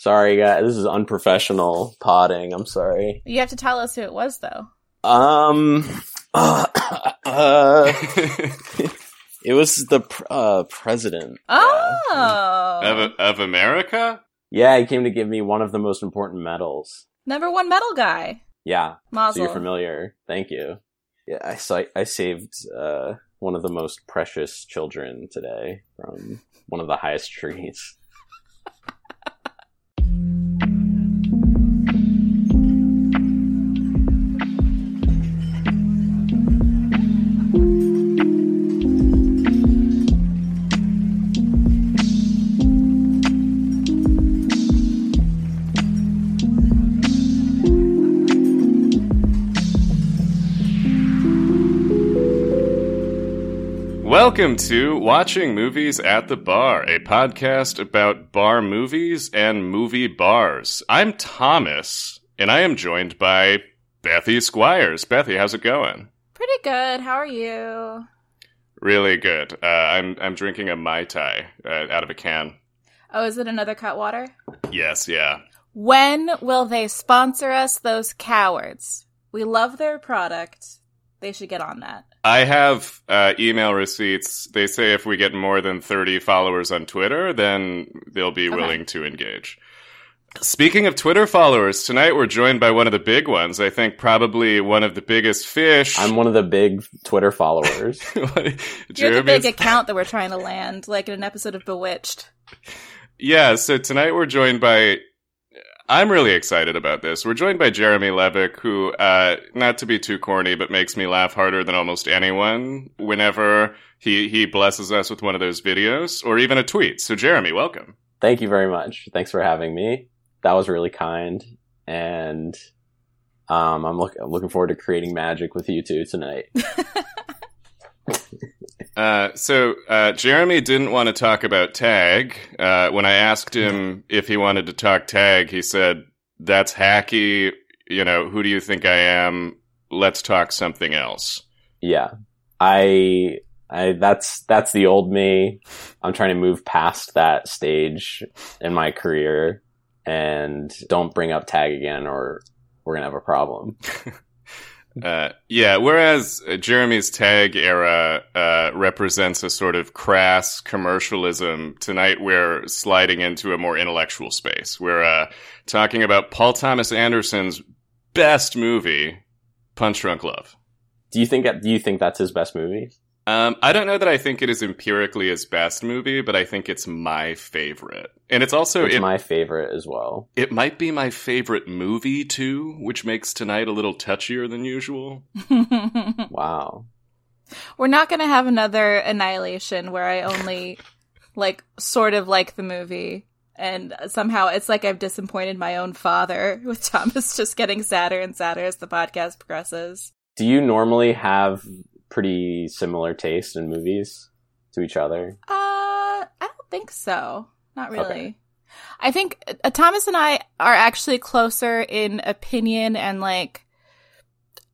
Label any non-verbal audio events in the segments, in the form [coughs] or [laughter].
Sorry, guys. This is unprofessional potting. I'm sorry. You have to tell us who it was, though. Um, [coughs] uh, uh, [laughs] it was the pr- uh, president. Oh, of of America. Yeah, he came to give me one of the most important medals. number one metal guy. Yeah, Mazel. so you're familiar. Thank you. Yeah, I so I, I saved uh, one of the most precious children today from one of the highest trees. Welcome to Watching Movies at the Bar, a podcast about bar movies and movie bars. I'm Thomas, and I am joined by Bethy Squires. Bethy, how's it going? Pretty good. How are you? Really good. Uh, I'm I'm drinking a mai tai uh, out of a can. Oh, is it another Cutwater? Yes, yeah. When will they sponsor us, those cowards? We love their product. They should get on that. I have uh, email receipts. They say if we get more than 30 followers on Twitter, then they'll be Okay. willing to engage. Speaking of Twitter followers, tonight we're joined by one of the big ones. I think probably one of the biggest fish. I'm one of the big Twitter followers. [laughs] You're the big account that we're trying to land, like in an episode of Bewitched. Yeah, so tonight we're joined by. I'm really excited about this. We're joined by Jeremy Levick, who, uh, not to be too corny, but makes me laugh harder than almost anyone whenever he, he blesses us with one of those videos or even a tweet. So, Jeremy, welcome. Thank you very much. Thanks for having me. That was really kind, and um, I'm look- I'm looking forward to creating magic with you two tonight. [laughs] Uh, so, uh, Jeremy didn't want to talk about tag. Uh, when I asked him if he wanted to talk tag, he said, That's hacky. You know, who do you think I am? Let's talk something else. Yeah, I, I that's that's the old me. I'm trying to move past that stage in my career, and don't bring up tag again, or we're gonna have a problem. [laughs] Uh, yeah, whereas uh, Jeremy's tag era uh, represents a sort of crass commercialism, tonight we're sliding into a more intellectual space. We're uh, talking about Paul Thomas Anderson's best movie, Punch Drunk Love. Do you think do you think that's his best movie? Um, I don't know that I think it is empirically his best movie, but I think it's my favorite. And it's also, It's it, my favorite as well. it might be my favorite movie too, which makes tonight a little touchier than usual. [laughs] Wow. we're not going to have another Annihilation where I only, like, sort of like the movie. And somehow it's like I've disappointed my own father, [laughs] with Thomas just getting sadder and sadder as the podcast progresses. Do you normally have pretty similar taste in movies to each other? Uh, I don't think so. Not really. Okay. I think uh, Thomas and I are actually closer in opinion and like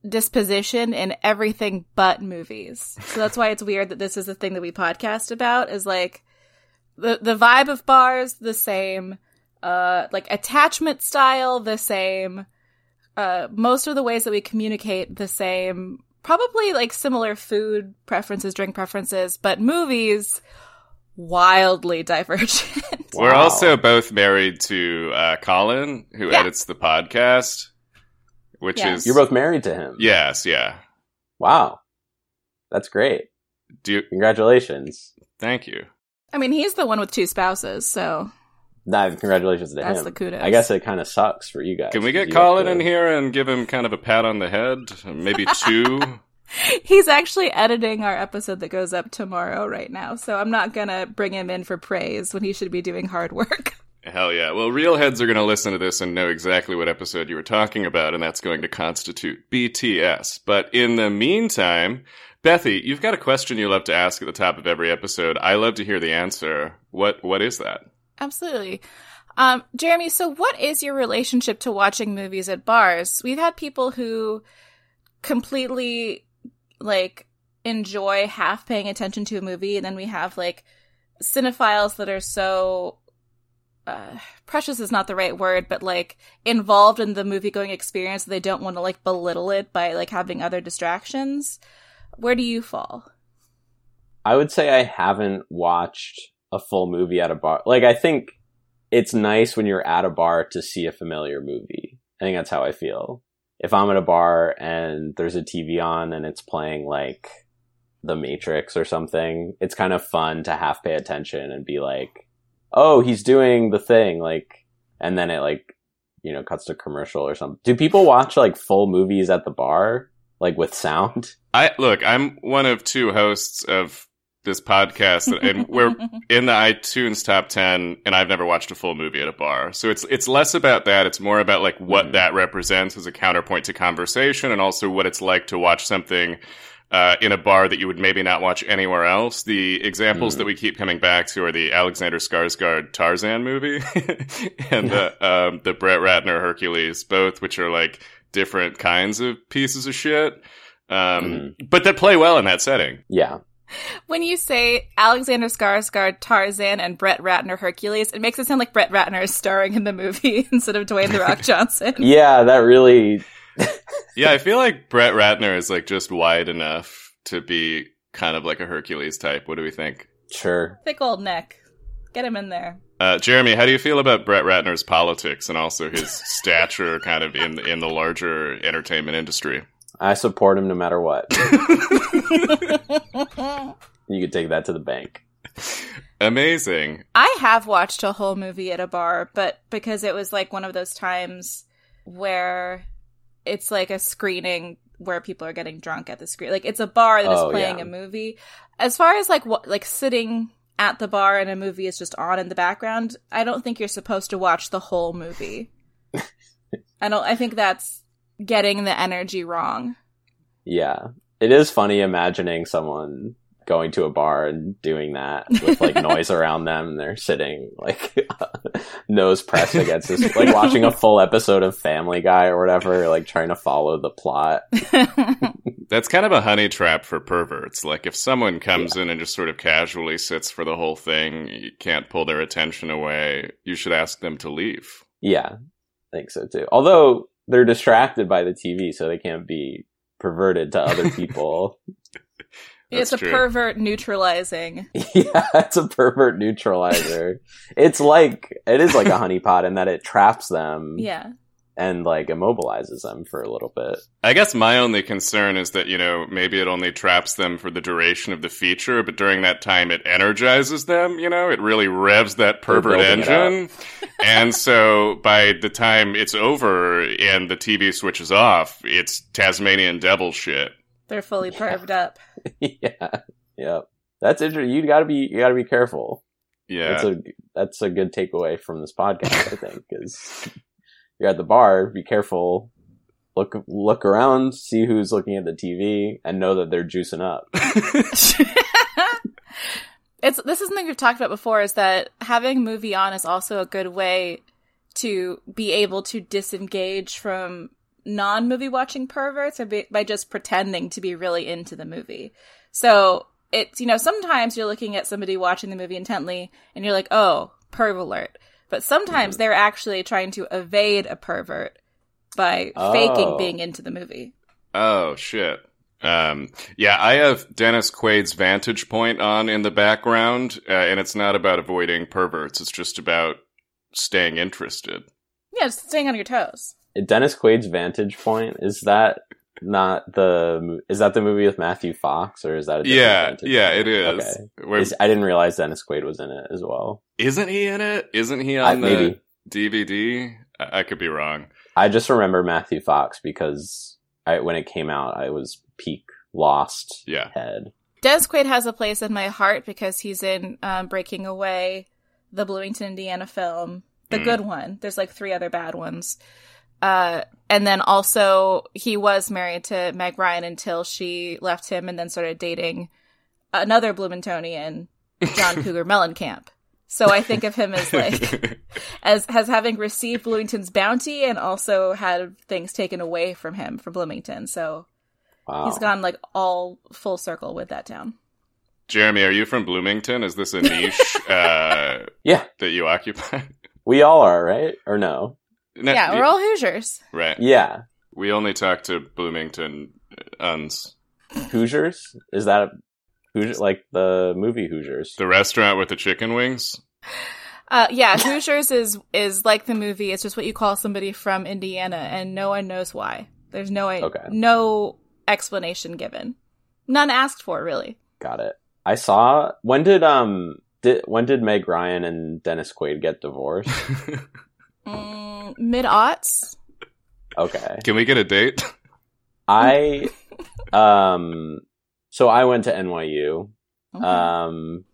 disposition in everything but movies. So that's why it's weird that this is the thing that we podcast about is like the the vibe of bars the same, uh like attachment style the same, uh most of the ways that we communicate the same, probably like similar food preferences, drink preferences, but movies wildly divergent. [laughs] We're Wow. also both married to uh, Colin, who Yeah. edits the podcast, which Yeah. is You're both married to him. yes, yeah. Wow. That's great. Do you, Congratulations. thank you. I mean, he's the one with two spouses, so Nah, congratulations to That's him. the kudos. I guess it kind of sucks for you guys. Can we get Colin have in here and give him kind of a pat on the head? Maybe [laughs] two. [laughs] he's actually editing our episode that goes up tomorrow right now. So I'm not gonna bring him in for praise when he should be doing hard work. [laughs] Hell yeah. Well, real heads are going to listen to this and know exactly what episode you were talking about, and that's going to constitute BTS. But in the meantime, Bethy, you've got a question you love to ask at the top of every episode. I love to hear the answer. What What is that? Absolutely. Um, Jeremy, so what is your relationship to watching movies at bars? We've had people who completely like enjoy half paying attention to a movie, and then we have like cinephiles that are so uh, precious is not the right word, but like involved in the movie going experience. They don't want to like belittle it by like having other distractions. Where do you fall? I would say I haven't watched a full movie at a bar. Like, I think it's nice when you're at a bar to see a familiar movie. I think that's how I feel. If I'm at a bar and there's a TV on and it's playing like The Matrix or something, it's kind of fun to half pay attention and be like, oh, he's doing the thing. Like, and then it like, you know, cuts to commercial or something. Do people watch like full movies at the bar? Like with sound? I look, I'm one of two hosts of this podcast and we're [laughs] in the iTunes top 10 and I've never watched a full movie at a bar. So it's it's less about that, it's more about like what Mhm. that represents as a counterpoint to conversation and also what it's like to watch something uh, in a bar that you would maybe not watch anywhere else. The examples Mhm. that we keep coming back to are the Alexander Skarsgård Tarzan movie [laughs] and the um, the Brett Ratner Hercules, both which are like different kinds of pieces of shit. Um, but that play well in that setting. Yeah. When you say Alexander Skarsgård, Tarzan, and Brett Ratner Hercules, it makes it sound like Brett Ratner is starring in the movie [laughs] instead of Dwayne the Rock Johnson. [laughs] Yeah, that really, [laughs] Yeah, I feel like Brett Ratner is like just wide enough to be kind of like a Hercules type. What do we think? sure. Thick old neck. Get him in there. Uh, Jeremy, how do you feel about Brett Ratner's politics and also his stature kind of in in the larger entertainment industry? I support him no matter what. [laughs] You could take that to the bank. Amazing. I have watched a whole movie at a bar, but because it was like one of those times where it's like a screening where people are getting drunk at the screen. Like it's a bar that is Oh, playing yeah. a movie. As far as like what like sitting at the bar and a movie is just on in the background, I don't think you're supposed to watch the whole movie. [laughs] I don't I think that's getting the energy wrong. Yeah. It is funny imagining someone going to a bar and doing that with like [laughs] noise around them and they're sitting like [laughs] nose pressed against this like [laughs] watching a full episode of Family Guy or whatever, like trying to follow the plot. That's kind of a honey trap for perverts. Like if someone comes in and just sort of casually sits for the whole thing, you can't pull their attention away. You should ask them to leave. Yeah. I think so too. Although they're distracted by the TV so they can't be perverted to other [laughs] people. it's a true. pervert neutralizing. [laughs] yeah, it's a pervert neutralizer. [laughs] it's like it is like a honeypot in that it traps them Yeah. And like immobilizes them for a little bit. I guess my only concern is that, you know, maybe it only traps them for the duration of the feature, but during that time it energizes them, you know, it really revs that pervert engine. and so by the time it's over and the TV switches off, it's Tasmanian devil shit. They're fully perved up. [laughs] yeah, yeah. That's interesting. You got to be you got to be careful. Yeah. That's a that's a good takeaway from this podcast. I think because you're at the bar, be careful. Look look around, see who's looking at the TV, and know that they're juicing up. [laughs] it's this is something we've talked about before is that having a movie on is also a good way to be able to disengage from non-movie watching perverts or be, by just pretending to be really into the movie. So it's you know sometimes you're looking at somebody watching the movie intently and you're like oh perv alert, but sometimes they're actually trying to evade a pervert by faking Oh. being into the movie. Oh shit. Um, yeah, I have Dennis Quaid's vantage point on in the background, uh, and it's not about avoiding perverts. It's just about staying interested. Yeah, just staying on your toes. Dennis Quaid's Vantage Point is that not the is that the movie with Matthew Fox or is that a different Yeah, Vantage yeah, it is. Okay. Where- Is- I didn't realize Dennis Quaid was in it as well. isn't he in it? Isn't he I, on the maybe DVD? I-, I could be wrong. I just remember Matthew Fox because I, when it came out, I was peak lost Yeah. head. Dennis Quaid has a place in my heart because he's in um, Breaking Away, the Bloomington, Indiana film, the Mm. good one. There's like three other bad ones. Uh, and then also he was married to Meg Ryan until she left him and then started dating another Bloomingtonian, John [laughs] Cougar Mellencamp. So I think of him as like [laughs] as as having received Bloomington's bounty and also had things taken away from him from Bloomington. So Wow. he's gone like all full circle with that town. Jeremy, are you from Bloomington? Is this a niche [laughs] uh, Yeah, that you occupy? We all are, right? Or no? No, yeah, we're all Hoosiers. right. Yeah. We only talk to Bloomington uns. Hoosiers? Is that Hoosier, like the movie Hoosiers? The restaurant with the chicken wings. Uh, yeah, Hoosiers is is like the movie. It's just what you call somebody from Indiana, and no one knows why. There's no Okay. no explanation given, none asked for, really. Got it. I saw when did um did when did Meg Ryan and Dennis Quaid get divorced? [laughs] Mm, Mid aughts. Okay. Can we get a date? I um so I went to NYU. Um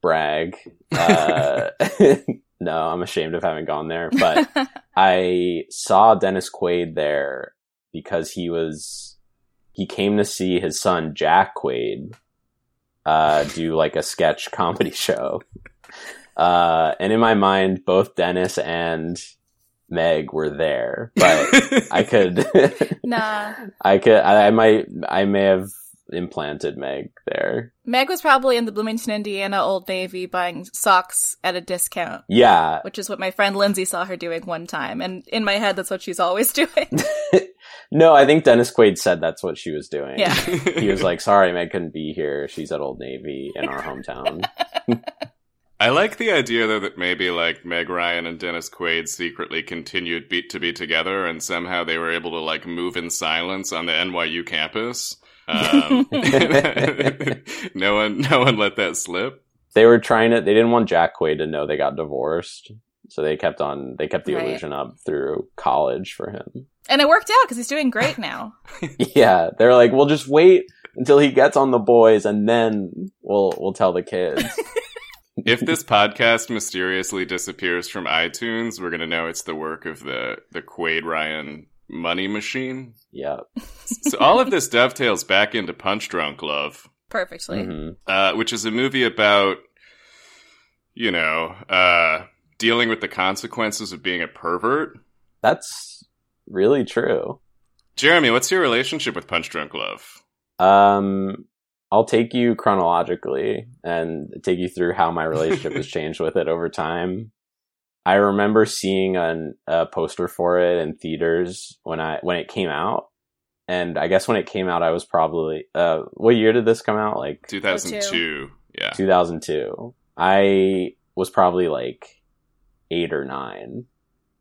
brag. Uh [laughs] no, I'm ashamed of having gone there, but [laughs] I saw Dennis Quaid there because he was he came to see his son Jack Quaid uh do like a sketch comedy [laughs] show. Uh and in my mind both Dennis and Meg were there, but I [laughs] could [laughs] nah, I could I, I might I may have implanted Meg there. Meg was probably in the Bloomington, Indiana Old Navy buying socks at a discount, Yeah. which is what my friend Lindsay saw her doing one time, and in my head, that's what she's always [laughs] doing. no, I think Dennis Quaid said that's what she was doing. Yeah. He was like, "Sorry, Meg couldn't be here. She's at Old Navy in our hometown." I like the idea though that maybe like Meg Ryan and Dennis Quaid secretly continued be- to be together, and somehow they were able to like move in silence on the NYU campus. Um, [laughs] no one, no one let that slip. they were trying to. They didn't want Jack Quaid to know they got divorced, so they kept on. They kept the Right. illusion up through college for him. and it worked out because he's doing great now. [laughs] [laughs] Yeah, they're like, "We'll just wait until he gets on the boys, and then we'll we'll tell the kids." If this podcast mysteriously disappears from iTunes, we're gonna know it's the work of the the Quaid Ryan money machine. yeah. So all of this dovetails back into Punch Drunk Love. Perfectly. hmm uh, which is a movie about, you know, uh, dealing with the consequences of being a pervert. That's really true. Jeremy, what's your relationship with Punch Drunk Love? Um, I'll take you chronologically and take you through how my relationship has [laughs] changed with it over time. I remember seeing an, a poster for it in theaters when I when it came out, and I guess when it came out, I was probably uh, what year did this come out? Like 2002. Yeah. 2002. I was probably like eight or nine.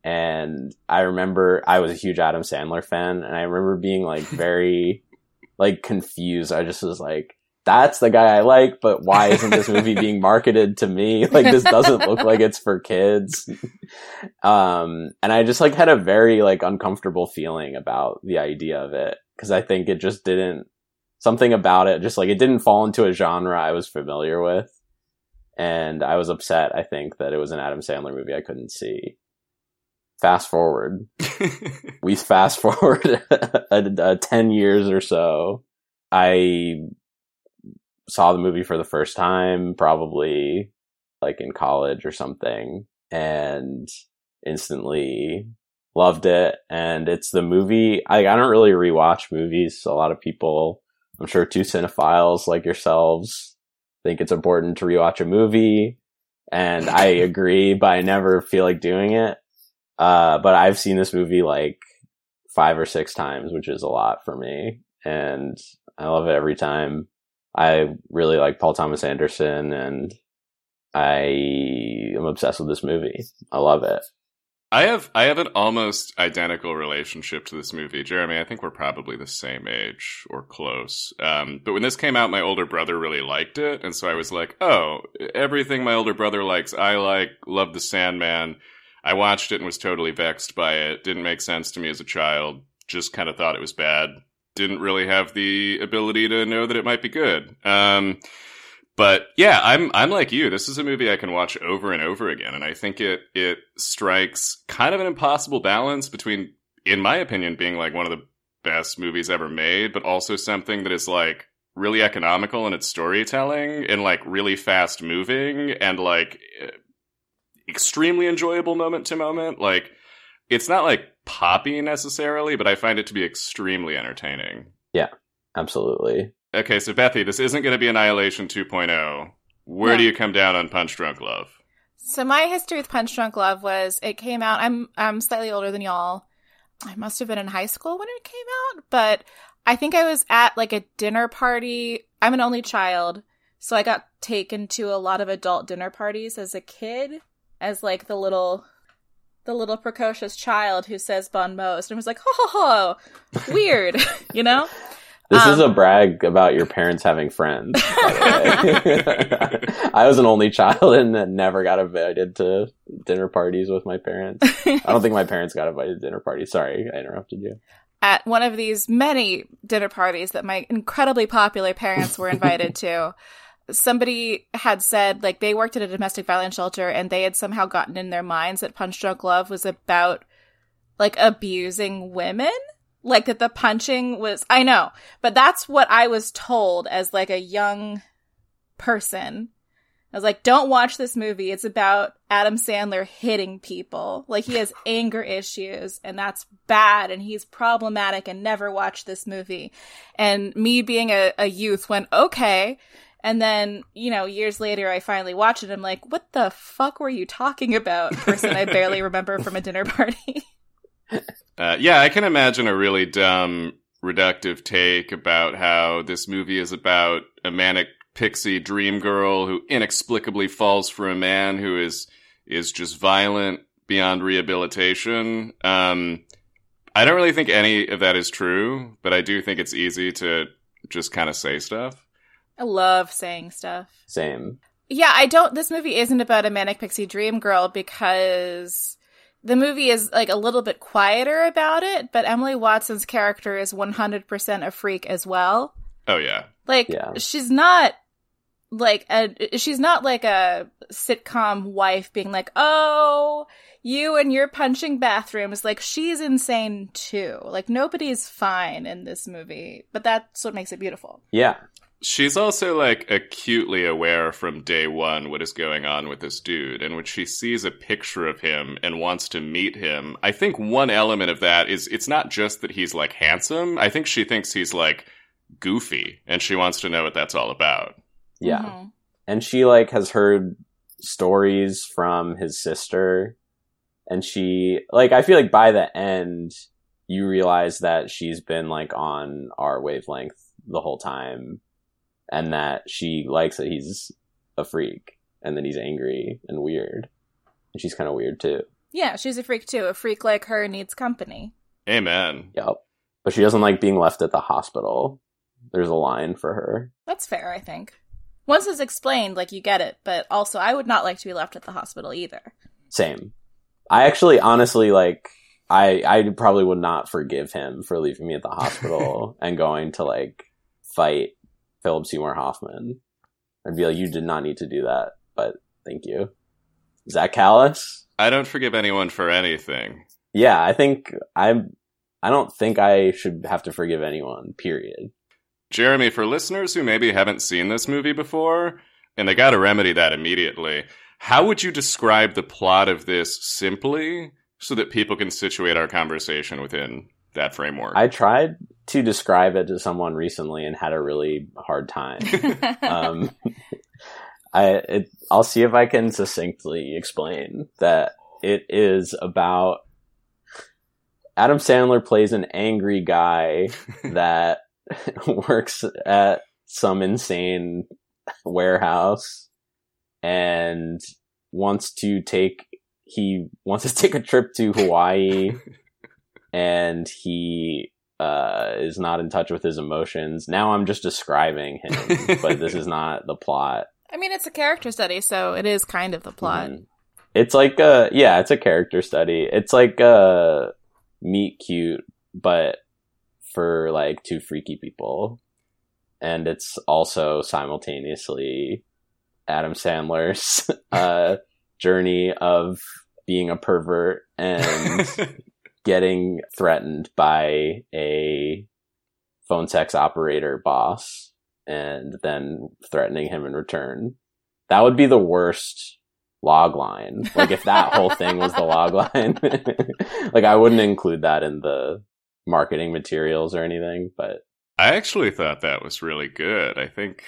And I remember I was a huge Adam Sandler fan and I remember being like very [laughs] like confused. I just was like, that's the guy I like, but why [laughs] isn't this movie being marketed to me? [laughs] Like this doesn't look like it's for kids. [laughs] Um, and I just like had a very like uncomfortable feeling about the idea of it because I think it just didn't something about it just like it didn't fall into a genre I was familiar with. And I was upset, I think, that it was an Adam Sandler movie I couldn't see. Fast forward. We fast forward a, a 10 years or so. I saw the movie for the first time, probably like in college or something, and instantly loved it. And it's the movie, I, I don't really rewatch movies. A lot of people, I'm sure two cinephiles like yourselves think it's important to rewatch a movie. And I [laughs] agree, but I never feel like doing it. Uh, but I've seen this movie like five or six times, which is a lot for me. And I love it every time. I really like Paul Thomas Anderson and I am obsessed with this movie. I love it. I have I have an almost identical relationship to this movie, Jeremy. I think we're probably the same age or close. Um, but when this came out, my older brother really liked it, and so I was like, "Oh, everything my older brother likes, I like. Love the Sandman." I watched it and was totally vexed by it. Didn't make sense to me as a child. Just kind of thought it was bad. Didn't really have the ability to know that it might be good. Um, but yeah, I'm I'm like you. This is a movie I can watch over and over again, and I think it it strikes kind of an impossible balance between, in my opinion, being like one of the best movies ever made, but also something that is like really economical in its storytelling and like really fast moving and like eh, extremely enjoyable moment to moment. Like it's not like poppy necessarily, but I find it to be extremely entertaining. Yeah, absolutely. Okay, so Bethy, this isn't going to be Annihilation 2.0. Where No. do you come down on Punch Drunk Love? So my history with Punch Drunk Love was it came out. I'm I'm slightly older than y'all. I must have been in high school when it came out, but I think I was at like a dinner party. I'm an only child, so I got taken to a lot of adult dinner parties as a kid, as like the little the little precocious child who says bon mots and was like, ho ho ho, weird, [laughs] you know? This Um, is a brag about your parents having friends. by the way. [laughs] [laughs] I was an only child and never got invited to dinner parties with my parents. I don't think my parents got invited to dinner parties. Sorry, I interrupted you. at one of these many dinner parties that my incredibly popular parents were invited to, somebody had said like they worked at a domestic violence shelter and they had somehow gotten in their minds that Punch Drunk Love was about like abusing women. Like that the punching was I know, but that's what I was told as like a young person. I was like, don't watch this movie. It's about Adam Sandler hitting people. Like he has [laughs] anger issues and that's bad and he's problematic and never watch this movie. And me being a, a youth went, okay. And then, you know, years later, I finally watch it. I'm like, what the fuck were you talking about? Person I barely remember from a dinner party. [laughs] Uh, yeah, I can imagine a really dumb, reductive take about how this movie is about a manic pixie dream girl who inexplicably falls for a man who is is just violent beyond rehabilitation. Um, I don't really think any of that is true, but I do think it's easy to just kind of say stuff. I love saying stuff. Same. Yeah, I don't. This movie isn't about a manic pixie dream girl because the movie is like a little bit quieter about it, but Emily Watson's character is 100% a freak as well. Oh yeah, Like, Yeah. she's not like a, she's not like a sitcom wife being like, oh, you and your punching bathrooms. Like, she's insane too. Like, nobody's fine in this movie, but that's what makes it beautiful. Yeah. She's also like acutely aware from day one what is going on with this dude. And when she sees a picture of him and wants to meet him, I think one element of that is it's not just that he's like handsome. I think she thinks he's like goofy and she wants to know what that's all about. Yeah. Mhm. and she like has heard stories from his sister and she like i feel like by the end you realize that she's been like on our wavelength the whole time and that she likes that he's a freak and that he's angry and weird and she's kind of weird too Yeah, she's a freak too. A freak like her needs company. Amen. yep but she doesn't like being left at the hospital there's a line for her That's fair, I think. Once it's explained, like you get it, but also I would not like to be left at the hospital either. Same. I actually, honestly, like, I I probably would not forgive him for leaving me at the hospital [laughs] and going to like fight Philip Seymour Hoffman. I'd be like, you did not need to do that, but thank you. Is that callous? I don't forgive anyone for anything. Yeah, I think I'm. I don't think I should have to forgive anyone. Period. Jeremy, for listeners who maybe haven't seen this movie before, and they got to remedy that immediately, how would you describe the plot of this simply so that people can situate our conversation within that framework? I tried to describe it to someone recently and had a really hard time. [laughs] um, I it, I'll see if I can succinctly explain that it is about Adam Sandler plays an angry guy [laughs] that [laughs] works at some insane warehouse and wants to take he wants to take a trip to Hawaii and he uh, is not in touch with his emotions. Now I'm just describing him, [laughs] but this is not the plot. I mean, it's a character study, so it is kind of the plot. Mhm. It's like a yeah, it's a character study. It's like a meet cute, but for like two freaky people, and it's also simultaneously Adam Sandler's [laughs] uh, journey of being a pervert and [laughs] getting threatened by a phone sex operator boss and then threatening him in return. That would be the worst log line. Like if that whole thing was the log line. [laughs] like I wouldn't include that in the marketing materials or anything, but I actually thought that was really good. I think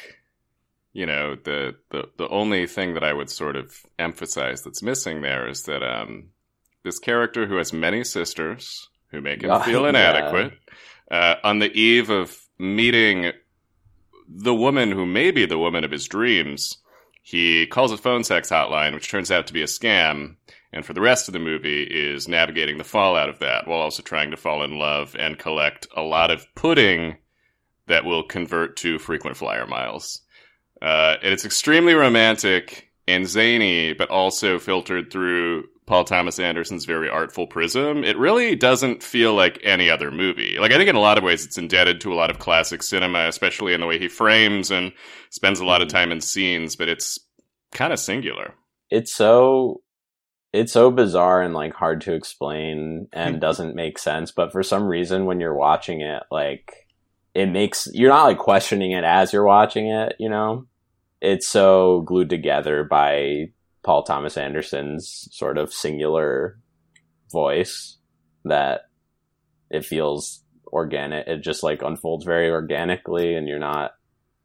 you know, the, the, the only thing that I would sort of emphasize that's missing there is that, um, this character who has many sisters who make him Oh, feel [laughs] yeah. inadequate, uh, on the eve of meeting the woman who may be the woman of his dreams, he calls a phone sex hotline, which turns out to be a scam. And for the rest of the movie is navigating the fallout of that while also trying to fall in love and collect a lot of pudding that will convert to frequent flyer miles. Uh, and it's extremely romantic and zany, but also filtered through Paul Thomas Anderson's very artful prism. It really doesn't feel like any other movie. Like, I think in a lot of ways it's indebted to a lot of classic cinema, especially in the way he frames and spends a lot of mm-hmm. time in scenes, but it's kind of singular. it's so it's so bizarre and like hard to explain and [laughs] doesn't make sense but for some reason when you're watching it like it makes you're not like questioning it as you're watching it you know it's so glued together by paul thomas anderson's sort of singular voice that it feels organic it just like unfolds very organically and you're not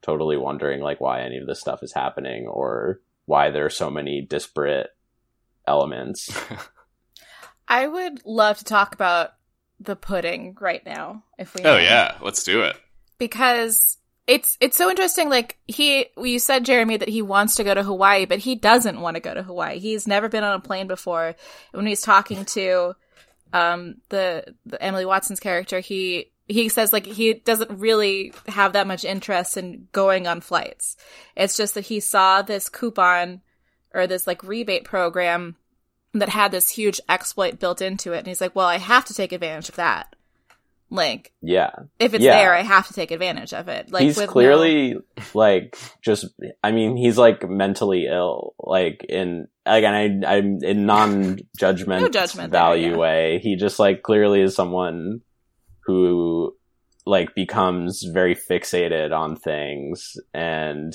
totally wondering like why any of this stuff is happening or why there are so many disparate elements. [laughs] I would love to talk about the pudding right now, if we. Oh, may. yeah. Let's do it. because it's it's so interesting. Like he, you said, Jeremy, that he wants to go to Hawaii, but he doesn't want to go to Hawaii. He's never been on a plane before. When he's talking to um the, the Emily Watson's character, he he says like he doesn't really have that much interest in going on flights. It's just that he saw this coupon or this like rebate program that had this huge exploit built into it, and he's like, "Well, I have to take advantage of that." Like, Yeah. if it's Yeah. there, I have to take advantage of it. Like he's with no- clearly like just I mean, he's like mentally ill. Like in like and I I'm in non judgment [laughs] No judgment there, value yeah. way. He just like clearly is someone who like becomes very fixated on things and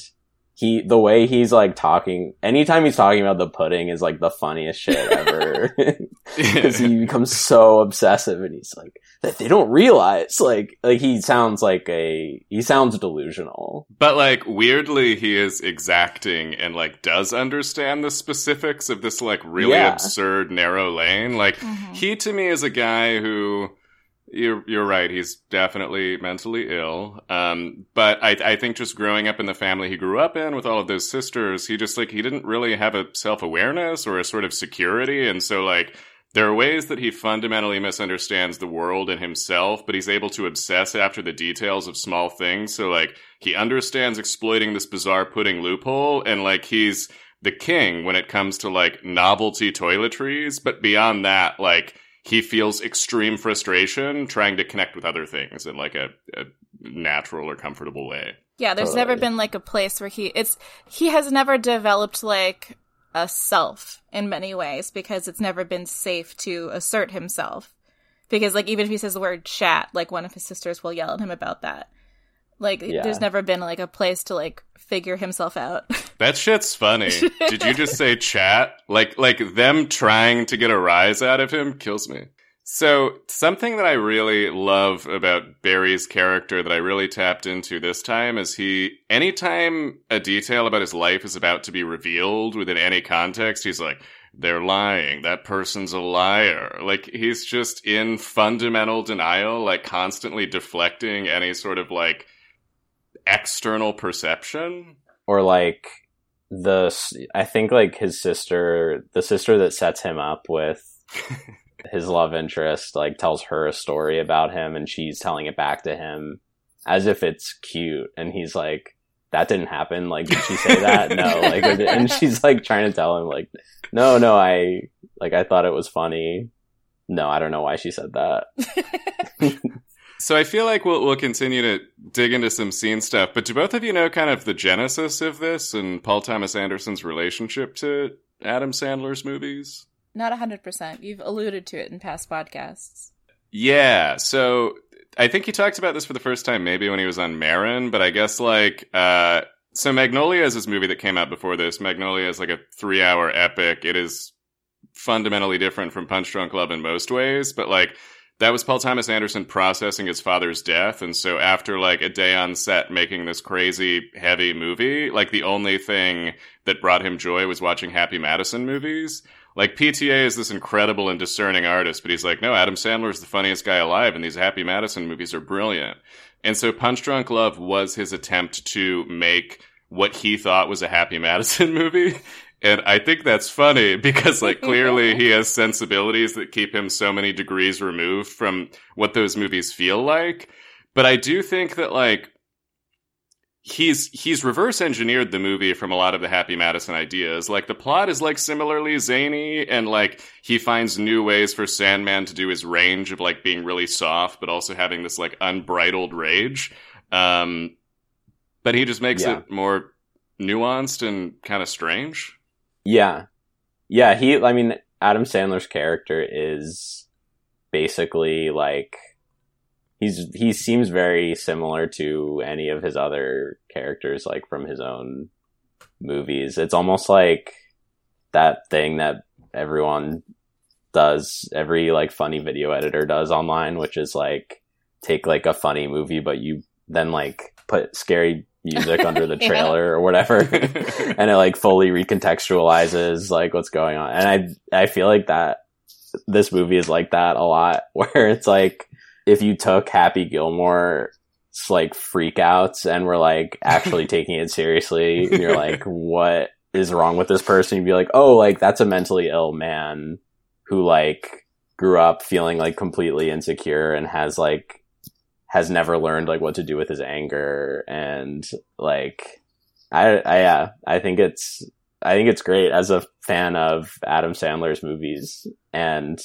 he the way he's like talking anytime he's talking about the pudding is like the funniest shit ever [laughs] [laughs] because he becomes so obsessive and he's like that they don't realize like like he sounds like a he sounds delusional But like weirdly, he is exacting and like does understand the specifics of this like really Yeah. absurd narrow lane. Like Mhm. he to me is a guy who you're you're right. He's definitely mentally ill. Um, but I I think just growing up in the family he grew up in with all of those sisters, he just like he didn't really have a self awareness or a sort of security, and so like. There are ways that he fundamentally misunderstands the world and himself, but he's able to obsess after the details of small things. So, like, he understands exploiting this bizarre pudding loophole, and, like, he's the king when it comes to, like, novelty toiletries. But beyond that, like, he feels extreme frustration trying to connect with other things in, like, a, a natural or comfortable way. Yeah, there's never been like a place where he it's he has never developed like a self in many ways because it's never been safe to assert himself. Because like even if he says the word chat, like one of his sisters will yell at him about that. Like Yeah. there's never been like a place to like figure himself out. [laughs] That shit's funny. Did you just say chat? Like like them trying to get a rise out of him kills me. So something that I really love about Barry's character that I really tapped into this time is he anytime a detail about his life is about to be revealed within any context, he's like, they're lying. That person's a liar. Like he's just in fundamental denial, like constantly deflecting any sort of like external perception. or like the I think like his sister the sister that sets him up with [laughs] his love interest like tells her a story about him and she's telling it back to him as if it's cute. And he's like that didn't happen. Like did she say that? No. [laughs] Like and she's like trying to tell him like no no i like i thought it was funny. No i don't know why she said that [laughs] So I feel like we'll we'll continue to dig into some scene stuff. But do both of you know kind of the genesis of this and Paul Thomas Anderson's relationship to Adam Sandler's movies? Not 100%. You've alluded to it in past podcasts. Yeah. So I think he talked about this for the first time maybe when he was on Maron, but I guess like uh so Magnolia is this movie that came out before this. Magnolia is like a three hour epic. It is fundamentally different from Punch Drunk Love in most ways, but like that was Paul Thomas Anderson processing his father's death. And so after like a day on set making this crazy heavy movie, like the only thing that brought him joy was watching Happy Madison movies. Like PTA is this incredible and discerning artist, but he's like, no, Adam Sandler is the funniest guy alive, and these Happy Madison movies are brilliant. And so Punch Drunk Love was his attempt to make what he thought was a Happy Madison [laughs] movie. And I think that's funny [laughs] because like clearly [laughs] he has sensibilities that keep him so many degrees removed from what those movies feel like. But I do think that like he's he's reverse engineered the movie from a lot of the Happy Madison ideas. Like the plot is like similarly zany and like he finds new ways for Sandman to do his range of like being really soft but also having this like unbridled rage. Um but he just makes Yeah. it more nuanced and kind of strange. Yeah. Yeah, he I mean Adam Sandler's character is basically like he's he seems very similar to any of his other characters like from his own movies. It's almost like that thing that everyone does every like funny video editor does online which is like take like a funny movie but you then like put scary music under the [laughs] Yeah. trailer or whatever. [laughs] And it like fully recontextualizes like what's going on. And i i feel like that this movie is like that a lot [laughs] where it's like if you took happy gilmore's like freakouts and were like actually taking it seriously and you're like what is wrong with this person? You'd be like oh like that's a mentally ill man who like grew up feeling like completely insecure and has like has never learned like what to do with his anger and like I, I yeah I think it's I think it's great as a fan of Adam Sandler's movies and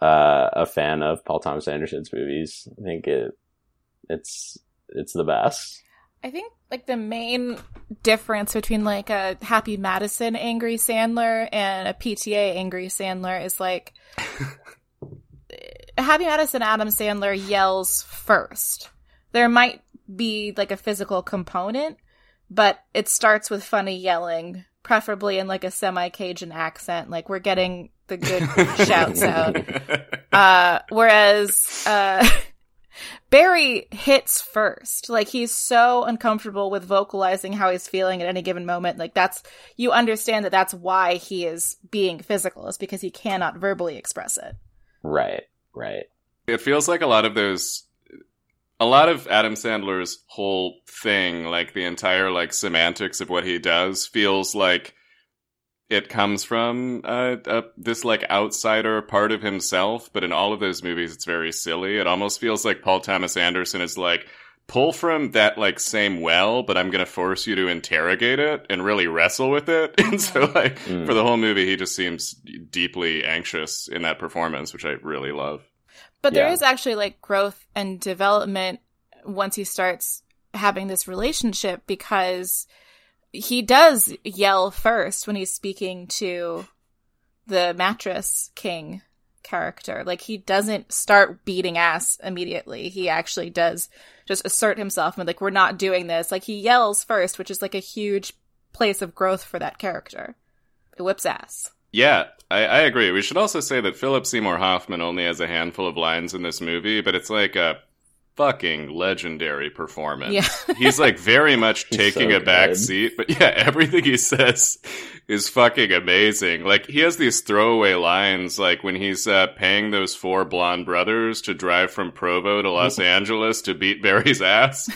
uh, a fan of Paul Thomas Anderson's movies. I think it it's it's the best. I think like the main difference between like a Happy Madison angry Sandler and a PTA angry Sandler is like [laughs] Happy Madison Adam Sandler yells first. There might be like a physical component, but it starts with funny yelling, preferably in like a semi Cajun accent. Like we're getting the good [laughs] shouts out. Uh, whereas uh, [laughs] Barry hits first. Like he's so uncomfortable with vocalizing how he's feeling at any given moment. Like that's you understand that that's why he is being physical is because he cannot verbally express it. Right, right. It feels like a lot of those a lot of Adam Sandler's whole thing, like the entire like semantics of what he does feels like it comes from uh, uh, this like outsider part of himself, but in all of those movies it's very silly. It almost feels like Paul Thomas Anderson is like pull from that like same well, but I'm going to force you to interrogate it and really wrestle with it. [laughs] And so like Mm. for the whole movie he just seems deeply anxious in that performance, which I really love. But there Yeah. is actually like growth and development once he starts having this relationship because he does yell first when he's speaking to the mattress king character. Like he doesn't start beating ass immediately. He actually does just assert himself and like we're not doing this. Like he yells first, which is like a huge place of growth for that character. It whips ass. Yeah, I, I agree. We should also say that Philip Seymour Hoffman only has a handful of lines in this movie, but it's like a fucking legendary performance. Yeah. [laughs] He's like very much taking so a back good. seat, but yeah, [laughs] everything he says is fucking amazing. Like he has these throwaway lines, like when he's uh, paying those four blonde brothers to drive from Provo to Los [laughs] Angeles to beat Barry's ass.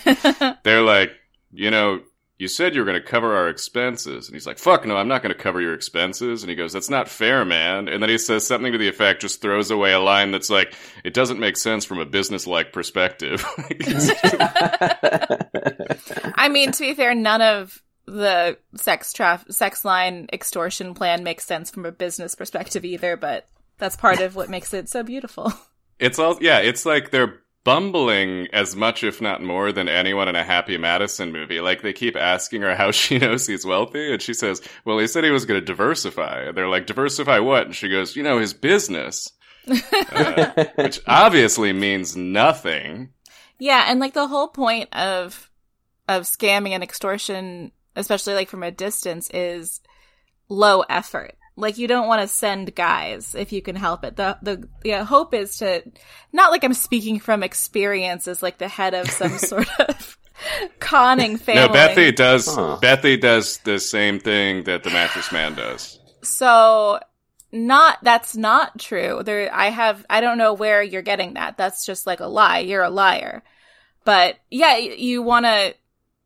They're like, you know, you said you were going to cover our expenses. And he's like, fuck no, I'm not going to cover your expenses. And he goes, that's not fair, man. And then he says something to the effect, just throws away a line that's like, it doesn't make sense from a business [laughs] like perspective. [laughs] I mean, to be fair, none of the sex traf- sex line extortion plan makes sense from a business perspective either, but that's part of what makes it so beautiful. it's all, yeah, it's like they're bumbling as much, if not more, than anyone in a Happy Madison movie. Like they keep asking her how [laughs] she knows he's wealthy. And she says, well, he said he was going to diversify. And they're like, diversify what? And she goes, you know, his business. [laughs] Uh, which obviously means nothing. Yeah, and like the whole point of of scamming and extortion, especially like from a distance, is low effort. Like you don't want to send guys if you can help it. The the yeah, hope is to not like I'm speaking from experience as like the head of some [laughs] sort of conning family. No, Bethy does. Huh. Bethy does the same thing that the mattress man does. So not that's not true. There I have I don't know where you're getting that. That's just like a lie. You're a liar. But yeah, you want to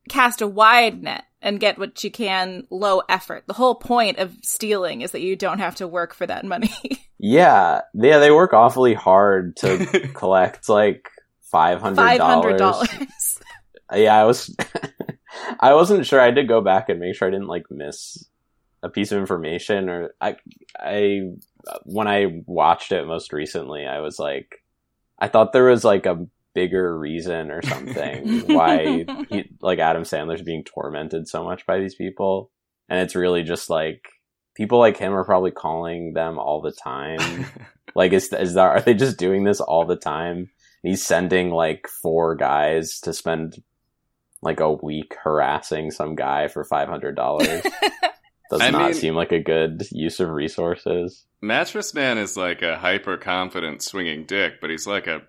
cast a wide net and get what you can low effort. The whole point of stealing is that you don't have to work for that money. [laughs] Yeah, yeah, they work awfully hard to [laughs] collect like five hundred dollars. dollars. Yeah, I was, [laughs] I wasn't sure. I did go back and make sure I didn't like miss a piece of information, or I, I, when I watched it most recently, I was like, I thought there was like a bigger reason or something [laughs] why he, like Adam Sandler's being tormented so much by these people, and it's really just like people like him are probably calling them all the time. [laughs] Like, is is that are they just doing this all the time? He's sending like four guys to spend like a week harassing some guy for five hundred dollars. [laughs] Does I not mean- seem like a good use of resources. Mattress Man is like a hyper confident swinging dick, but he's like a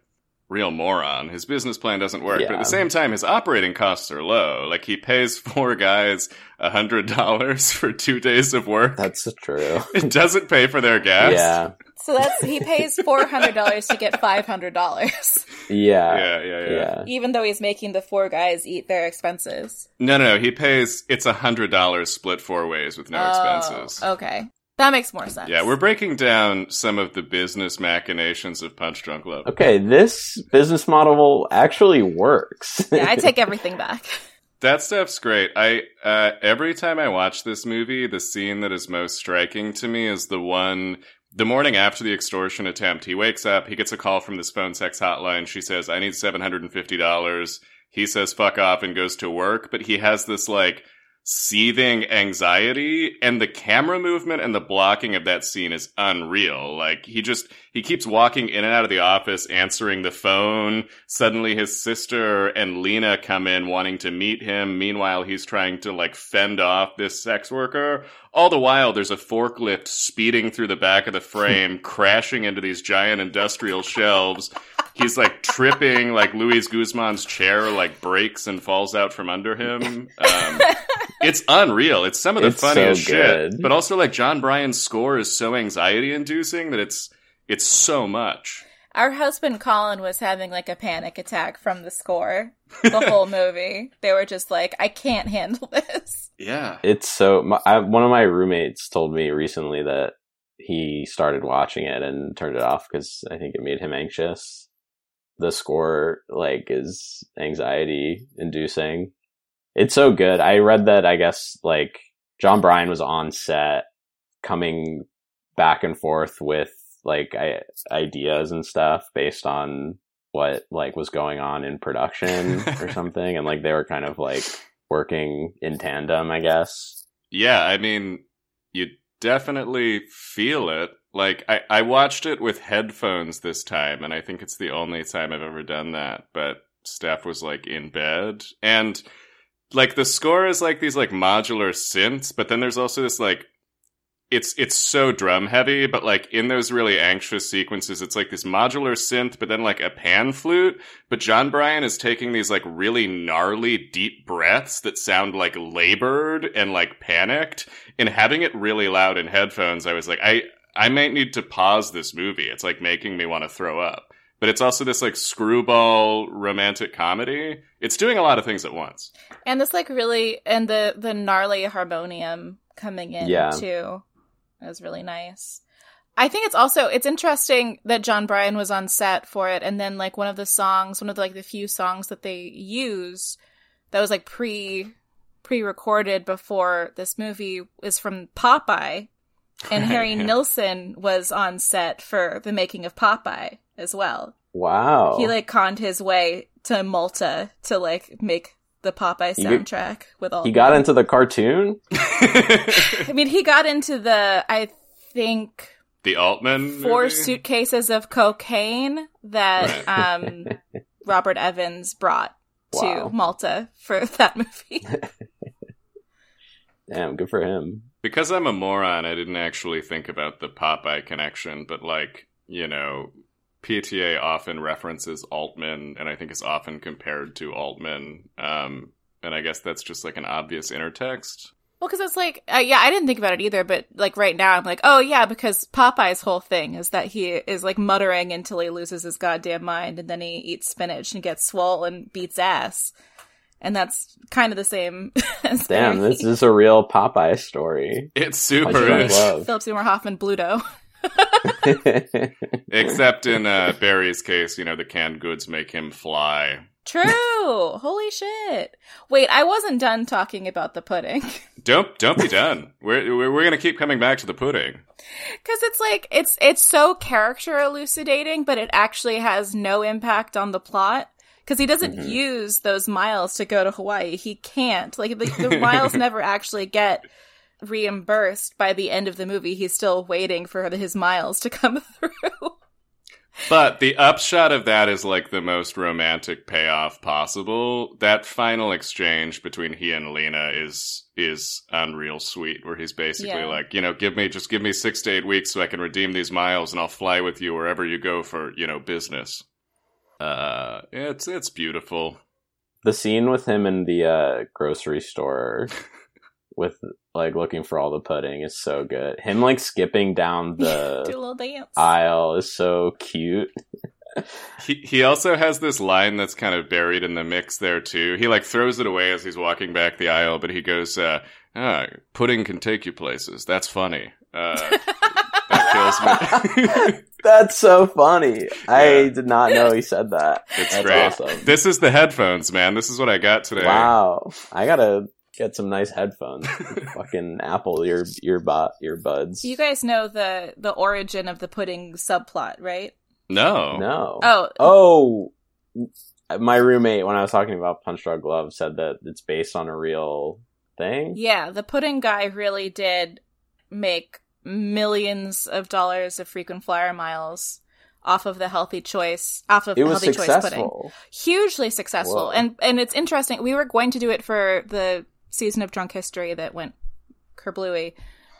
real moron. His business plan doesn't work, but at the same time, his operating costs are low. Like he pays [laughs] four guys a hundred dollars for two days of work. That's true. [laughs] it doesn't pay for their gas. Yeah, so that's he pays four hundred dollars to get five hundred dollars, yeah, yeah, yeah, yeah. yeah. even though he's making the four guys eat their expenses. No, no, no. He pays. It's a hundred dollars split four ways with no Oh, expenses. Okay, that makes more sense. Yeah, we're breaking down some of the business machinations of Punch Drunk Love. Okay, this business model actually works. yeah, I take [laughs] everything back. That stuff's great. I uh, every time I watch this movie, the scene that is most striking to me is the one the morning after the extortion attempt. He wakes up, he gets a call from this phone sex hotline. She says, "I need seven hundred and fifty dollars." He says, "Fuck off," and goes to work. But he has this like seething anxiety and the camera movement and the blocking of that scene is unreal. Like he just he keeps walking in and out of the office answering the phone. Suddenly his sister and lena come in wanting to meet him. Meanwhile he's trying to like fend off this sex worker. All the while there's a forklift speeding through the back of the frame [laughs] crashing into these giant industrial shelves. He's like tripping like luis guzman's chair like breaks and falls out from under him. Um, [laughs] it's unreal. It's some of the It's funniest so shit. But also like Jon Brion's score is so anxiety inducing that it's it's so much. Our husband Colin was having like a panic attack from the score [laughs] the whole movie. They were just like, I can't handle this. Yeah. it's so. My, I, one of my roommates told me recently that he started watching it and turned it off because I think it made him anxious. The score like is anxiety inducing. It's so good. I read that I guess like Jon Brion was on set coming back and forth with like I, ideas and stuff based on what like was going on in production or [laughs] something and like they were kind of like working in tandem, I guess. Yeah, I mean, you definitely feel it. Like I, I watched it with headphones this time, and I think it's the only time I've ever done that. But Steph was like in bed, and like the score is like these like modular synths, but then there's also this like it's it's so drum heavy, but like in those really anxious sequences, it's like this modular synth, but then like a pan flute. But Jon Brion is taking these like really gnarly deep breaths that sound like labored and like panicked, and having it really loud in headphones. I was like, I I might need to pause this movie. It's like making me want to throw up. But it's also this like screwball romantic comedy. It's doing a lot of things at once. And this like really and the the gnarly harmonium coming in Yeah. too. That was really nice. I think it's also it's interesting that Jon Brion was on set for it and then like one of the songs, one of the, like the few songs that they use that was like pre pre-recorded before this movie is from Popeye. And Harry Yeah. Nilsson was on set for the making of Popeye as well. Wow. He like conned his way to Malta to like make the Popeye He soundtrack with all. he got into the cartoon? [laughs] I mean, he got into the I think the Altman four movie? suitcases of cocaine that um [laughs] Robert Evans brought to Malta for [laughs] that movie. Damn, good for him. Because I'm a moron, I didn't actually think about the Popeye connection, but like, you know, PTA often references Altman, and I think is often compared to Altman. Um, and I guess that's just like an obvious intertext. Well, because it's like, uh, yeah, I didn't think about it either, but like right now, I'm like, oh yeah, because Popeye's whole thing is that he is like muttering until he loses his goddamn mind, and then he eats spinach and gets swole and beats ass, and that's kind of the same. [laughs] as Damn, Barry. this is a real Popeye story. It's super Punch Drunk is. Love. Philip Seymour Hoffman, Bluto. [laughs] [laughs] Except in uh, Barry's case, you know, the canned goods make him fly. True. Holy shit. Wait, I wasn't done talking about the pudding. [laughs] Don't don't be done. We're we're, we're gonna keep coming back to the pudding. Cause it's like, it's, it's so character elucidating, but it actually has no impact on the plot. Cause he doesn't Mhm. use those miles to go to Hawaii. He can't. Like, the, the miles [laughs] never actually get reimbursed by the end of the movie. He's still waiting for his miles to come [laughs] through. But the upshot of that is like the most romantic payoff possible. That final exchange between he and Lena is is unreal sweet, where he's basically Yeah. like, you know, give me just give me six to eight weeks so I can redeem these miles, and I'll fly with you wherever you go for you know business. Uh, it's it's beautiful. the scene with him in the uh, grocery store [laughs] with like looking for all the pudding is so good. Him like skipping down [laughs] Do a the little dance. aisle is so cute. [laughs] He he also has this line that's kind of buried in the mix there too. He like throws it away as he's walking back the aisle, but he goes, uh, ah, "Pudding can take you places." That's funny. Uh, [laughs] that kills me. That's so funny. I Yeah. did not know he said that. it's That's great. awesome. This is the headphones, man. This is what I got today. Wow, I gotta get some nice headphones. [laughs] Fucking Apple ear earbot earbuds. you guys know the, the origin of the pudding subplot, right? No. no. Oh, Oh, my roommate when I was talking about Punch Drunk Love said that it's based on a real thing. Yeah, the pudding guy really did make millions of dollars of frequent flyer miles off of the healthy choice, off of It was healthy choice pudding. Hugely successful. Whoa. And and it's interesting. We were going to do it for the season of Drunk History that went kerblooey,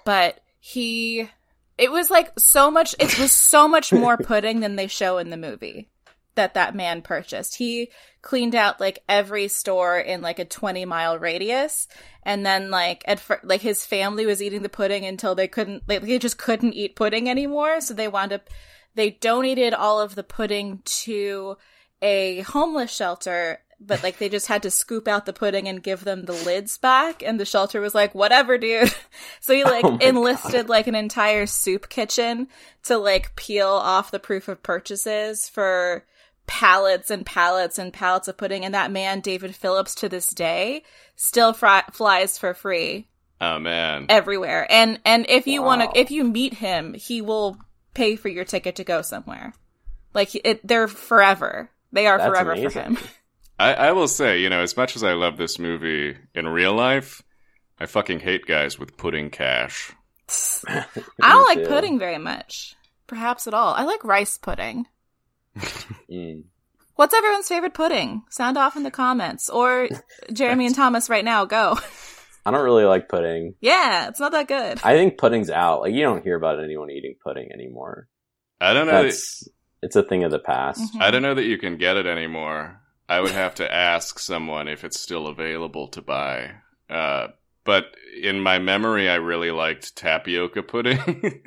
but he it was like so much it was so much more [laughs] pudding than they show in the movie that that man purchased. He cleaned out like every store in like a 20 mile radius. And then like at fir- like his family was eating the pudding until they couldn't like they just couldn't eat pudding anymore. So they wound up they donated all of the pudding to a homeless shelter but like they just had to scoop out the pudding and give them the lids back and the shelter was like whatever dude. [laughs] So he oh like Oh enlisted like an entire soup kitchen to like peel off the proof of purchases for pallets and pallets and pallets of pudding and that man david phillips to this day still fri- flies for free Oh man. everywhere. And and if you want to if you meet him he will pay for your ticket to go somewhere. Like it they're forever. They are That's forever amazing. for him [laughs] I, I will say, you know, as much as I love this movie in real life, I fucking hate guys with pudding cash. [laughs] i don't like too. pudding very much perhaps at all i like rice pudding [laughs] Mm. what's everyone's favorite pudding sound off in the comments or jeremy and thomas right now go I don't really like pudding. yeah it's not that good I think pudding's out. Like you don't hear about anyone eating pudding anymore. I don't know. That, it's a thing of the past. Mhm. I don't know that you can get it anymore. I would have to ask someone if it's still available to buy. Uh, but in my memory, I really liked tapioca pudding. [laughs]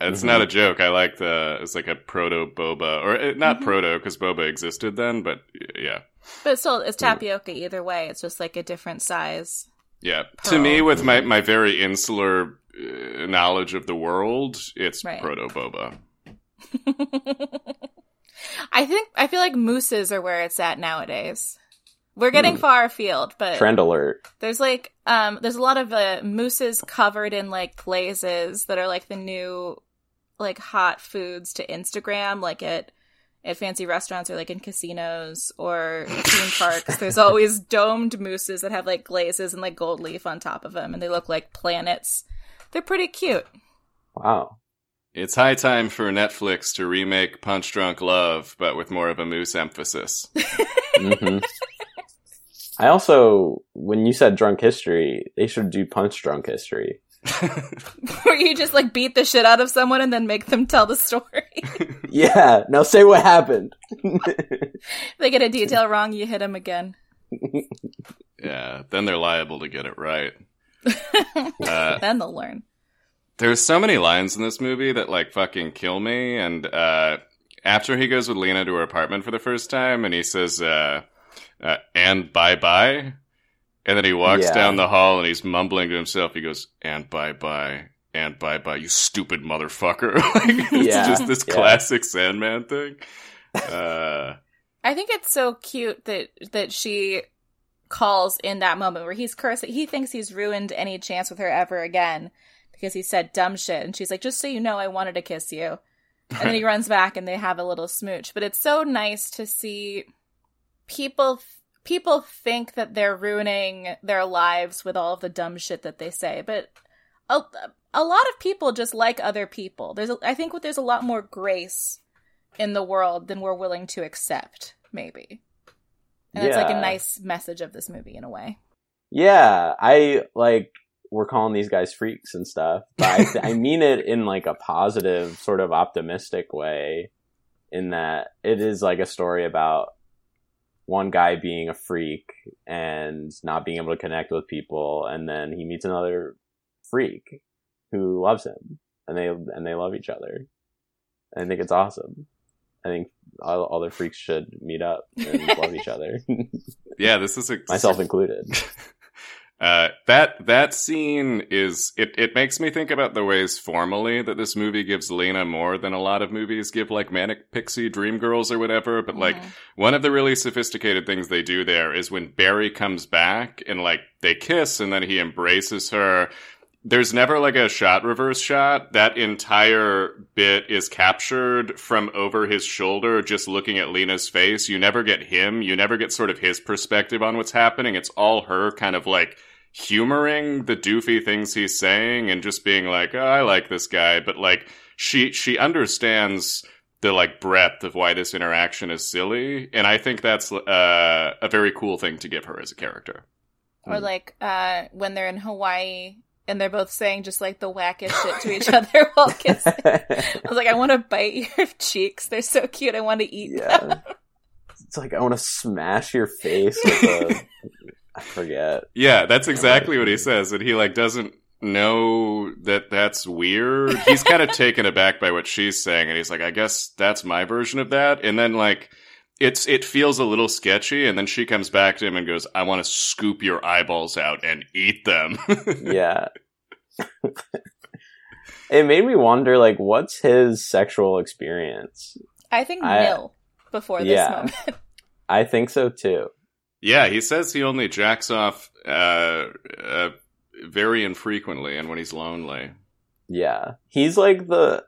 it's Mhm. not a joke. I like the it's like a proto boba, or uh, not Mhm. proto because boba existed then, but yeah, But still, it's tapioca either way. It's just like a different size. yeah. To me, with my my very insular uh, knowledge of the world, it's Right. proto boba. [laughs] I think I feel like mousses are where it's at nowadays. We're getting Hmm. far afield, but Trend alert. there's like um there's a lot of uh, mousses covered in like glazes that are like the new like hot foods to Instagram, like at at fancy restaurants or like in casinos or theme parks. [laughs] There's always domed mousses that have like glazes and like gold leaf on top of them, and they look like planets. They're pretty cute. Wow. It's high time for Netflix to remake Punch Drunk Love, but with more of a mousse emphasis. hmm [laughs] I also, when you said drunk history, they should do punch drunk history. [laughs] Where you just like beat the shit out of someone and then make them tell the story. [laughs] Yeah, now say what happened. they get a detail wrong, you hit them again. yeah, then they're liable to get it right. Uh, then they'll learn. There's so many lines in this movie that like fucking kill me. And uh, after he goes with Lena to her apartment for the first time, and he says, uh, uh, "And bye bye," and then he walks Yeah. down the hall and he's mumbling to himself. He goes, "And bye bye." And bye bye, you stupid motherfucker. [laughs] like, it's Yeah. just this Yeah. classic Sandman thing. [laughs] Uh, I think it's so cute that that she calls in that moment where he's cursing. He thinks he's ruined any chance with her ever again because he said dumb shit, and she's like, "Just so you know, I wanted to kiss you." And then he [laughs] runs back and they have a little smooch. But it's so nice to see people people think that they're ruining their lives with all of the dumb shit that they say, but a, a lot of people just like other people. There's a, I think there's a lot more grace in the world than we're willing to accept, maybe. And it's like a nice message of this movie in a way. Yeah, I like we're calling these guys freaks and stuff, but I, th- I [laughs] mean it in like a positive, sort of optimistic way. In that it is like a story about one guy being a freak and not being able to connect with people, and then he meets another freak who loves him, and they and they love each other. I think it's awesome. I think all, all the freaks should meet up and love each [laughs] other, yeah, this is a myself [laughs] included. Uh, that that scene is it. It makes me think about the ways formally that this movie gives Lena more than a lot of movies give, like Manic Pixie Dream Girls or whatever. But like Mhm. one of the really sophisticated things they do there is when Barry comes back and like they kiss and then he embraces her. There's never like a shot reverse shot. That entire bit is captured from over his shoulder, just looking at Lena's face. You never get him. You never get sort of his perspective on what's happening. It's all her kind of like humoring the doofy things he's saying and just being like, oh, I like this guy. But like she, she understands the like breadth of why this interaction is silly. And I think that's uh, a very cool thing to give her as a character. Or like uh, when they're in Hawaii and they're both saying just like the wackest shit to each [laughs] other while kissing. I was like, I want to bite your [laughs] cheeks. They're so cute. I want to eat them. It's like I want to smash your face with a. I forget. Yeah, that's exactly what he says. And he like doesn't know that that's weird. He's kind of [laughs] taken aback by what she's saying. And he's like, I guess that's my version of that. And then like, it's, it feels a little sketchy. And then she comes back to him and goes, I want to scoop your eyeballs out and eat them. [laughs] Yeah. it made me wonder, like, what's his sexual experience? I think I- nil before this Yeah. moment. [laughs] I think so too. yeah. He says he only jacks off, uh, uh, very infrequently and when he's lonely. Yeah, he's like the.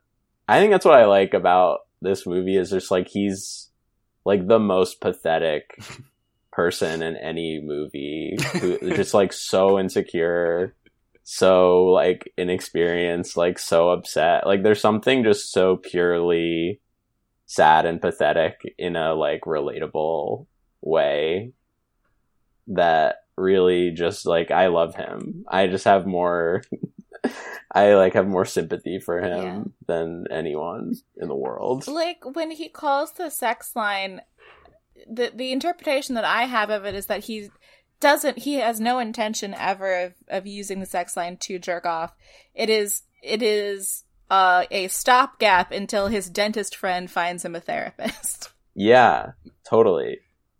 I think that's what I like about this movie is just like he's like the most pathetic [laughs] person in any movie who [laughs] just like so insecure so like inexperienced like so upset like there's something just so purely sad and pathetic in a like relatable way that really just like I love him. I just have more I like have more sympathy for him Yeah. than anyone in the world. like when he calls the sex line the the interpretation that i have of it is that he doesn't he has no intention ever of, of using the sex line to jerk off it is it is uh, a stopgap until his dentist friend finds him a therapist [laughs] Yeah, totally.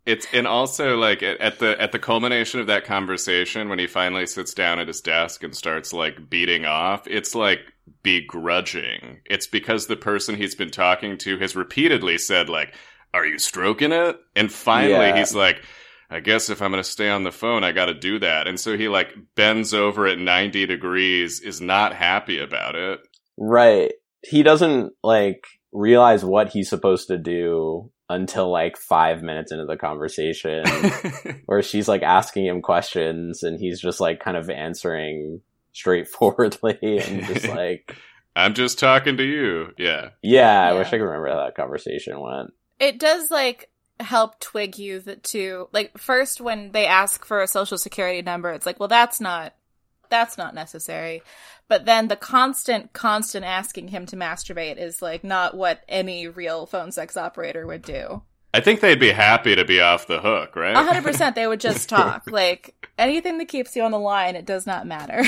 It's and also like at, the at the culmination of that conversation when he finally sits down at his desk and starts like beating off, it's like begrudging. It's because the person he's been talking to has repeatedly said like, "Are you stroking it?" And finally Yeah. he's like, "I guess if I'm going to stay on the phone, I got to do that." And so he like bends over at 90 degrees, is not happy about it. Right. He doesn't like realize what he's supposed to do until like five minutes into the conversation [laughs] where she's like asking him questions and he's just like kind of answering straightforwardly [laughs] and just [laughs] like I'm just talking to you. Yeah. yeah, I Yeah. wish I could remember how that conversation went. it does like help twig you that to like first when they ask for a social security number, it's like, well, that's not that's not necessary. But then the constant, constant asking him to masturbate is like not what any real phone sex operator would do. I think they'd be happy to be off the hook, right? A hundred percent, they would just [laughs] talk. Like anything that keeps you on the line, it does not matter.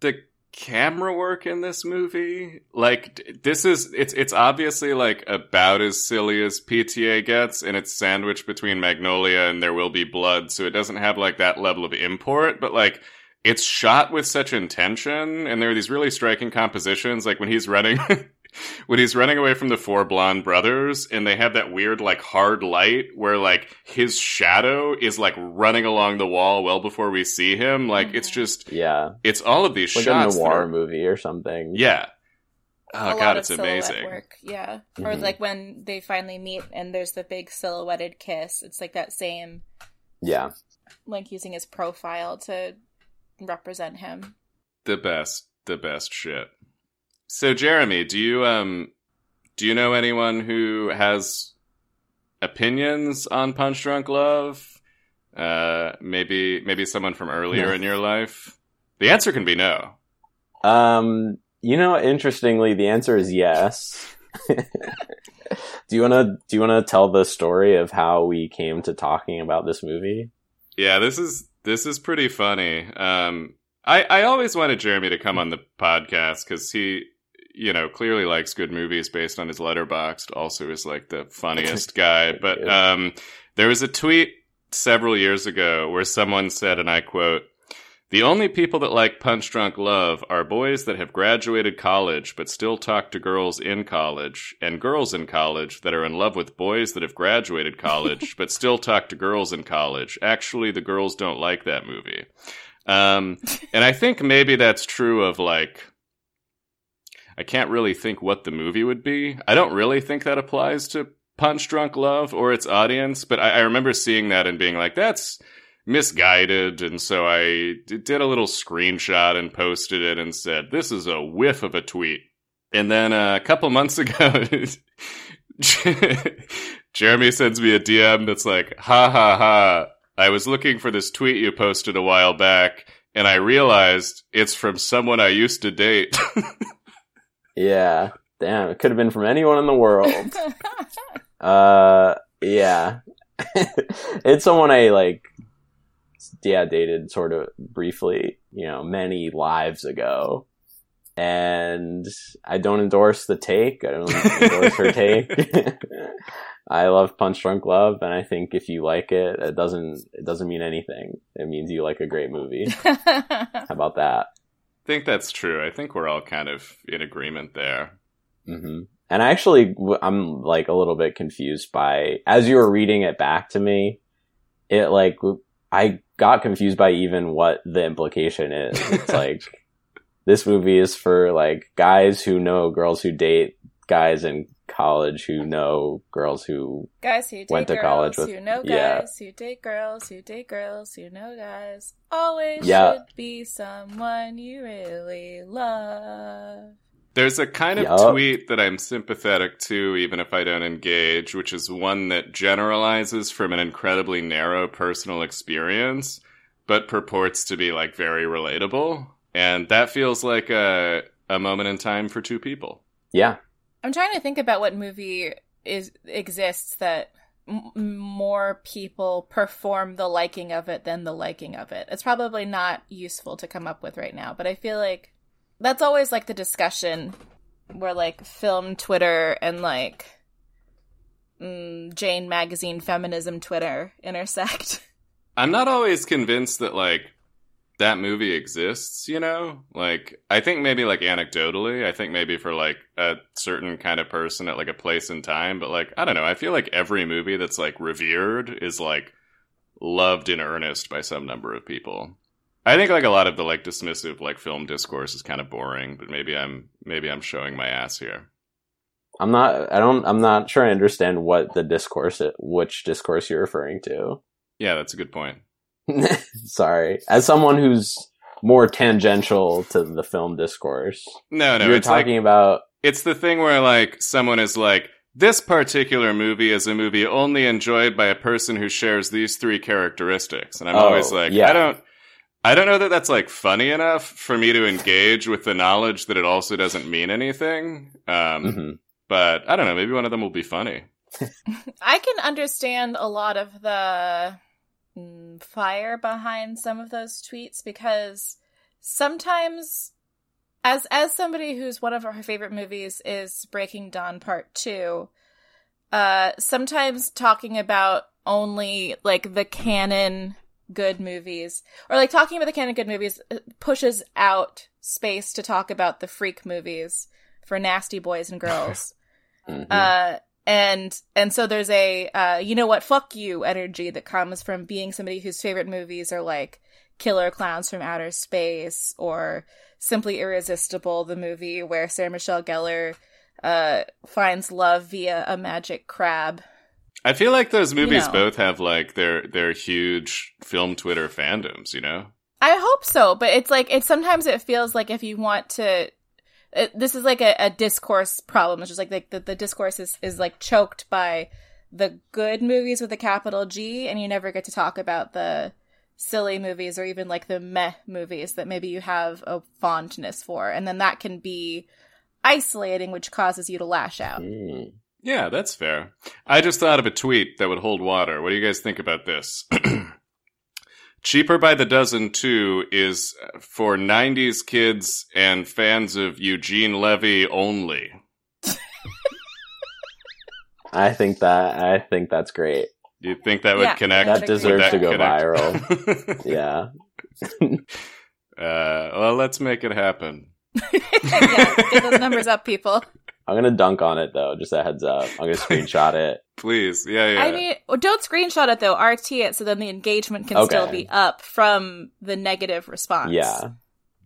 the camera work in this movie like this is it's it's obviously like about as silly as PTA gets and it's sandwiched between Magnolia and There Will Be Blood so it doesn't have like that level of import but like it's shot with such intention and there are these really striking compositions like when he's running [laughs] when he's running away from the four blonde brothers and they have that weird like hard light where like his shadow is like running along the wall well before we see him like it's Mhm. just Yeah, it's all of these like shots a that noir are- movie or something. yeah a oh lot god of it's silhouette amazing Work. Yeah. Or Mhm. like when they finally meet and there's the big silhouetted kiss. It's like that same yeah. like using his profile to represent him. the best the best shit so jeremy do you um do you know anyone who has opinions on punch drunk love uh maybe maybe someone from earlier No. in your life the answer can be no Um, you know, interestingly, the answer is yes. [laughs] do you want to do you want to tell the story of how we came to talking about this movie? Yeah, this is this is pretty funny. Um, I I always wanted Jeremy to come on the podcast because he, you know, clearly likes good movies based on his letterboxd. Also, is like the funniest [laughs] guy. But um, there was a tweet several years ago where someone said, and I quote. The only people that like Punch Drunk Love are boys that have graduated college but still talk to girls in college, and girls in college that are in love with boys that have graduated college [laughs] but still talk to girls in college. Actually, the girls don't like that movie. Um, and I think maybe that's true of like. I can't really think what the movie would be. I don't really think that applies to Punch Drunk Love or its audience, but I, I remember seeing that and being like, that's misguided. And so i did a little screenshot and posted it and said, this is a whiff of a tweet. And then uh, a couple months [laughs] ago, [laughs] Jeremy sends me a DM that's like, ha ha ha. I was looking for this tweet you posted a while back, and I realized it's from someone I used to date. [laughs] Yeah, damn, it could have been from anyone in the world. uh, yeah, it's someone I like. Yeah, dated sort of briefly, you know, many lives ago, and I don't endorse the take. I don't endorse her take. [laughs] I love Punch Drunk Love, and I think if you like it, it doesn't it doesn't mean anything. It means you like a great movie. [laughs] How about that? I think that's true. I think we're all kind of in agreement there. hmm And I actually, I'm like a little bit confused by as you were reading it back to me. It like w- I got confused by even what the implication is. It's [laughs] like this movie is for like guys who know girls who date guys in college who know girls who guys who date Went to girls college with- who know yeah. guys who date girls who date girls who know guys always Yeah. should be someone you really love. There's a kind of Yup. tweet that I'm sympathetic to, even if I don't engage, which is one that generalizes from an incredibly narrow personal experience, but purports to be like very relatable. And that feels like a, a moment in time for two people. yeah I'm trying to think about what movie is exists that m- more people perform the liking of it than the liking of it. It's probably not useful to come up with right now, but I feel like that's always like the discussion where like film Twitter and like mm, Jane magazine feminism Twitter intersect. [laughs] I'm not always convinced that like that movie exists, you know? Like I think maybe like anecdotally, I think maybe for like a certain kind of person at like a place and time, but like I don't know, I feel like every movie that's like revered is like loved in earnest by some number of people. I think like a lot of the like dismissive like film discourse is kind of boring, but maybe I'm maybe I'm showing my ass here. I'm not I don't I'm not sure I understand what the discourse which discourse you're referring to. Yeah, that's a good point. [laughs] Sorry. As someone who's more tangential to the film discourse. No, no, you're it's like talking about it's the thing where like someone is like this particular movie is a movie only enjoyed by a person who shares these three characteristics. And I'm Oh, always like, yeah. I don't, I don't know that that's like funny enough for me to engage with the knowledge that it also doesn't mean anything. Um, Mhm. but I don't know. Maybe one of them will be funny. [laughs] I can understand a lot of the mm, fire behind some of those tweets because sometimes as as somebody who's one of her favorite movies is Breaking Dawn Part 2 uh sometimes talking about only like the canon good movies or like talking about the canon good movies uh, pushes out space to talk about the freak movies for nasty boys and girls [laughs] Mhm. uh and and so there's a uh you know what fuck you energy that comes from being somebody whose favorite movies are like killer clowns from outer space or simply irresistible the movie where sarah michelle gellar uh finds love via a magic crab I feel like those movies know. both have like their their huge film Twitter fandoms. You know. I hope so, but it's like it's sometimes it feels like if you want to, it, this is like a, a discourse problem. It's just like the, the the discourse is is like choked by the good movies with a capital G, and you never get to talk about the silly movies or even like the meh movies that maybe you have a fondness for, and then that can be isolating, which causes you to lash out. Mm. Yeah, that's fair. I just thought of a tweet that would hold water. What do you guys think about this? [clears throat] Cheaper by the Dozen 2 is for 90s kids and fans of Eugene Levy only. I think that I think that's great. Do you think that would Yeah, connect? that Would deserves to go connect? [laughs] Yeah. uh, well, let's make it happen. [laughs] yeah, get those numbers up, people. I'm gonna dunk on it though, just a heads up. I'm gonna screenshot it. [laughs] Please. Yeah, yeah. I mean, don't screenshot it though. RT it so then the engagement can Okay. still be up from the negative response. Yeah.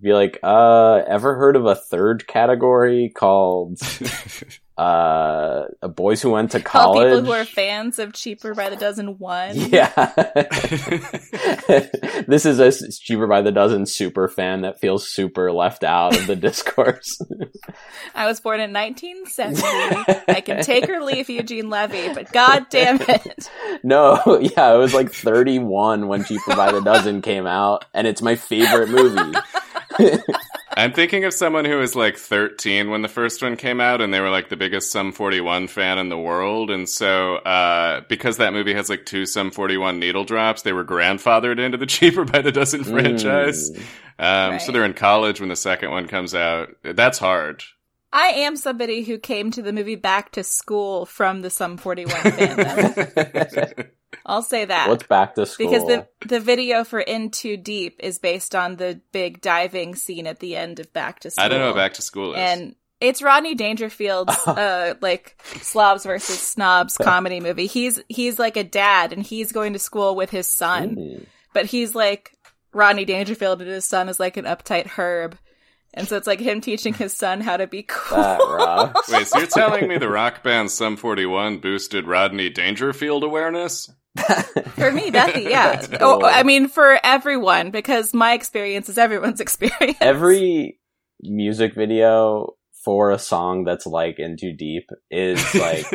Be like, uh, ever heard of a third category called [laughs] uh boys who went to Call college? people who are fans of Cheaper by the Dozen One. Yeah. [laughs] [laughs] this is a cheaper by the dozen super fan that feels super left out of the discourse. I was born in 1970. I can take or leave Eugene Levy, but god damn it. no, yeah, it was like 31 when Cheaper by the Dozen came out, and it's my favorite movie. [laughs] I'm thinking of someone who was like 13 when the first one came out, and they were like the biggest Sum 41 fan in the world. And so, uh, because that movie has like two Sum 41 needle drops, they were grandfathered into the [laughs] Cheaper by the Dozen franchise. Mm. Um, So they're in college when the second one comes out. That's hard. I am somebody who came to the movie Back to School from the Sum 41 fandom. [laughs] I'll say that. What's back to school? because the the video for In Too Deep is based on the big diving scene at the end of Back to School. I don't know what Back to School is. and it's Rodney Dangerfield's [laughs] uh like slobs versus snobs comedy movie. He's he's like a dad and he's going to school with his son, Mm. but he's like Rodney Dangerfield and his son is like an uptight herb. And so it's like him teaching his son how to be cool. That. Wait, so you're telling me the rock band Sum 41 boosted Rodney Dangerfield awareness? [laughs] for me, Bethy, yeah. [laughs] That's Oh. I mean, for everyone, because my experience is everyone's [laughs] experience. Every music video for a song that's like In Too Deep is like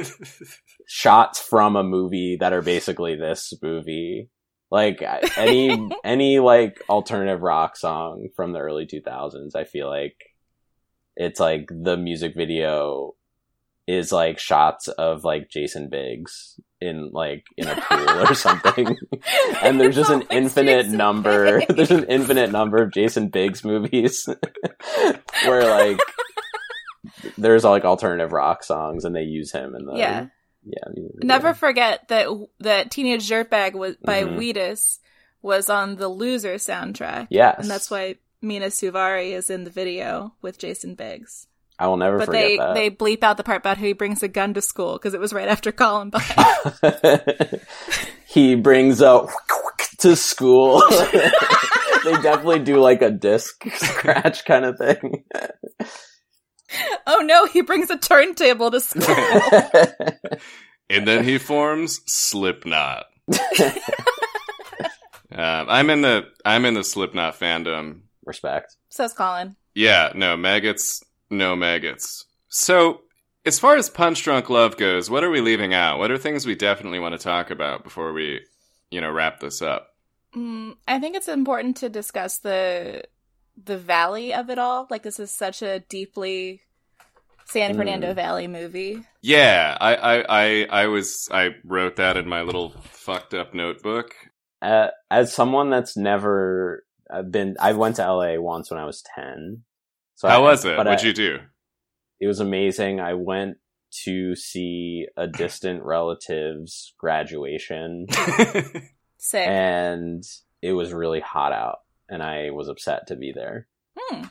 shots from a movie that are basically this movie. Like any any like alternative rock song from the early 2000s, I feel like it's like the music video is like shots of like Jason Biggs in like in a pool or [laughs] something. [laughs] and there's just an infinite Jason number Biggs. [laughs] there's an infinite number of Jason Biggs movies where like there's like alternative rock songs and they use him in the Yeah. yeah video. Never forget that that Teenage Dirtbag was by Mhm. Wheatus was on the Loser soundtrack. yes And that's why Mina Suvari is in the video with Jason Biggs. I will never But forget they that they bleep out the part about how he brings a gun to school because it was right after Columbine. [laughs] [laughs] he brings a to school [laughs] they definitely do like a disc scratch kind of thing oh no, he brings a turntable to school. and then he forms Slipknot. um, I'm in the I'm in the Slipknot fandom. respect Says Colin. Yeah, no maggots, no maggots. So as far as Punch Drunk Love goes, what are we leaving out? What are things we definitely want to talk about before we, you know, wrap this up? Mm, I think it's important to discuss the the valley of it all. Like this is such a deeply San Fernando Mm. Valley movie. Yeah, I, I, I, I was, I wrote that in my little fucked up notebook. Uh, as someone that's never uh, been, I went to LA once when I was ten. So How I, was it? What'd I- you do? It was amazing. I went to see a distant relative's graduation, [laughs] Sick. and it was really hot out, and I was upset to be there. Hmm.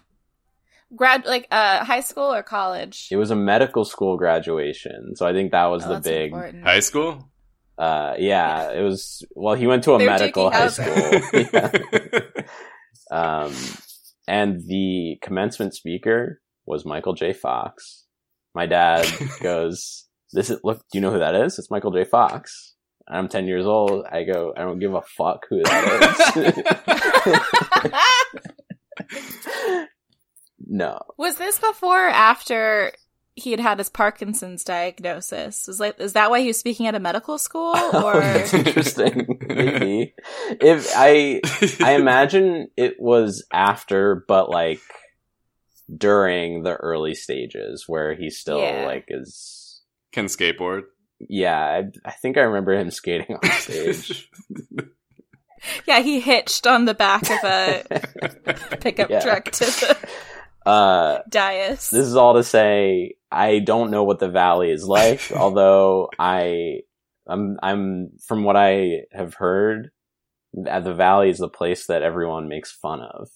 Grad like uh high school or college? It was a medical school graduation, so I think that was Oh, the big. important. High school? Uh, yeah, it was. Well, he went to a They were medical high Howser. school. [laughs] Um, and the commencement speaker was Michael J. Fox. My dad [laughs] goes, "This is look. Do you know who that is? It's Michael J. Fox." I'm 10 years old. I go, "I don't give a fuck who that is." [laughs] no, Was this before or after he had had his Parkinson's diagnosis? Was like is that why he was speaking at a medical school [laughs] Oh, or that's interesting. Maybe if I [laughs] I imagine it was after, but like during the early stages where he still Yeah. like is. Can skateboard. Yeah, I, I think I remember him skating on stage. [laughs] Yeah, he hitched on the back of a [laughs] pickup Yeah. truck to the uh, dais. this is all to say, I don't know what the valley is like. although I, I'm, I'm from what I have heard, uh, the valley is the place that everyone makes fun of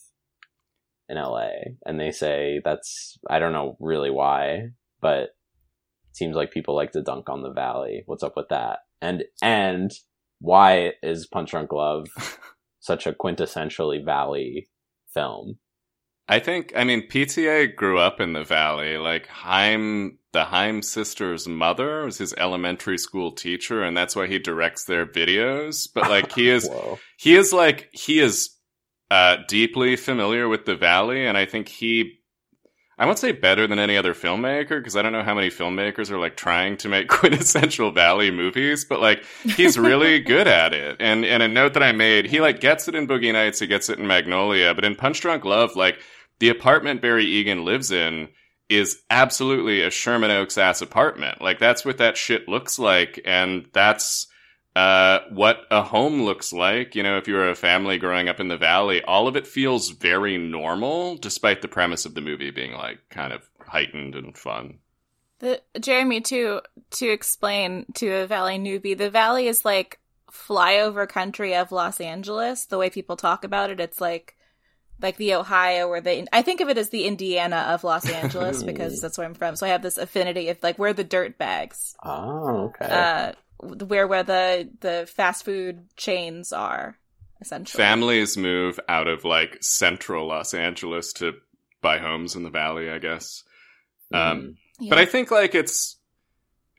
in LA, and they say that's I don't know really why, but it seems like people like to dunk on the valley. What's up with that? And and why is Punch Drunk Love [laughs] such a quintessentially valley film? I think, I mean, PTA grew up in the valley. Like Haim, the Haim sisters' mother was his elementary school teacher, and that's why he directs their videos. But like, he is, [laughs] he is like, he is uh, deeply familiar with the valley, and I think he, I won't say better than any other filmmaker because I don't know how many filmmakers are like trying to make [laughs] quintessential valley movies, but like he's really [laughs] good at it. And and a note that I made, he like gets it in Boogie Nights, he gets it in Magnolia, but in Punch Drunk Love, like the apartment Barry Egan lives in is absolutely a Sherman Oaks ass apartment. Like that's what that shit looks like, and that's uh, what a home looks like. You know, if you're a family growing up in the valley, all of it feels very normal, despite the premise of the movie being like kind of heightened and fun. The Jeremy to to explain to a valley newbie, the valley is like flyover country of Los Angeles. The way people talk about it, it's like like the Ohio or the I think of it as the Indiana of Los Angeles [laughs] because that's where I'm from. So I have this affinity of like we're the dirt bags, Oh, okay. uh, where where the the fast food chains are essentially. Families move out of like central Los Angeles to buy homes in the valley, I guess. Um, Yeah. But I think like it's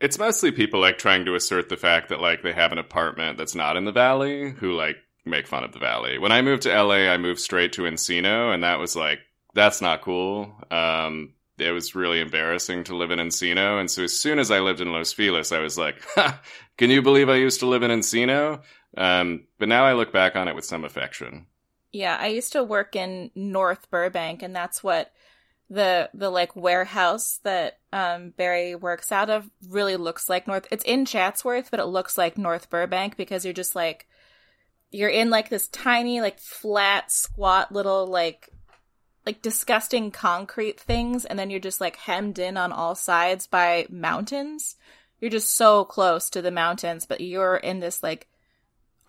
it's mostly people like trying to assert the fact that like they have an apartment that's not in the valley who like make fun of the valley. When I moved to LA, I moved straight to Encino and that was like that's not cool. Um it was really embarrassing to live in Encino and so as soon as I lived in Los Feliz, I was like, [laughs] "Can you believe I used to live in Encino?" Um but now I look back on it with some affection. Yeah, I used to work in North Burbank, and that's what the the like warehouse that um Barry works out of really looks like North. It's in Chatsworth, but it looks like North Burbank because you're just like you're in like this tiny, like flat, squat little like like disgusting concrete things, and then you're just like hemmed in on all sides by mountains. You're just so close to the mountains, but you're in this like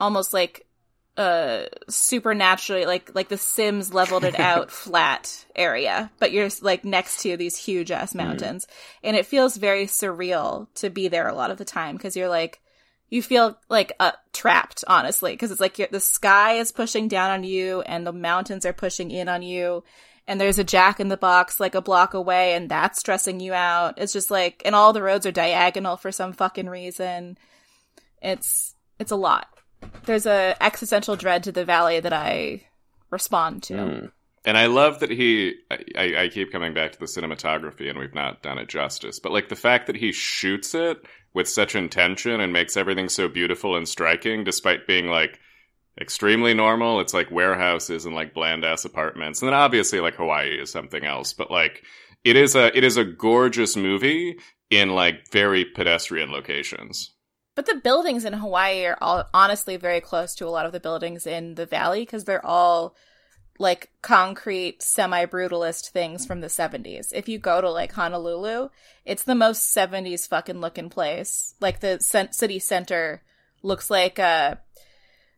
almost like uh supernaturally like like the sims leveled it [laughs] out flat area but you're like next to these huge ass mountains and it feels very surreal to be there a lot of the time because you're like you feel like uh, trapped honestly because it's like the sky is pushing down on you and the mountains are pushing in on you and there's a jack in the box like a block away and that's stressing you out it's just like and all the roads are diagonal for some fucking reason it's it's a lot there's a existential dread to the valley that I respond to. Mm. And I love that he. I, I keep coming back to the cinematography, and we've not done it justice. But like the fact that he shoots it with such intention and makes everything so beautiful and striking, despite being like extremely normal. It's like warehouses and like bland ass apartments, and then obviously like Hawaii is something else. But like it is a it is a gorgeous movie in like very pedestrian locations. But the buildings in Hawaii are all honestly very close to a lot of the buildings in the valley because they're all like concrete semi-brutalist things from the 70s. If you go to like Honolulu, it's the most 70s fucking looking place. Like the c- city center looks like a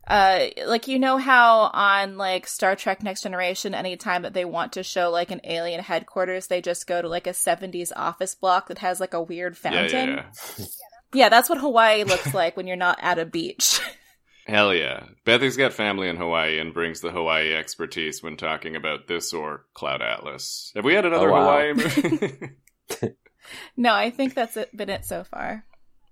uh like you know how on like Star Trek Next Generation anytime that they want to show like an alien headquarters they just go to like a 70s office block that has like a weird fountain. Yeah, yeah, yeah. yeah that's what Hawaii looks like when you're not at a beach. [laughs] Hell yeah. Bethy's got family in Hawaii and brings the Hawaii expertise when talking about this or Cloud Atlas. Have we had another Oh, wow. Hawaii [laughs] movie? [laughs] No, I think that's it, been it so far.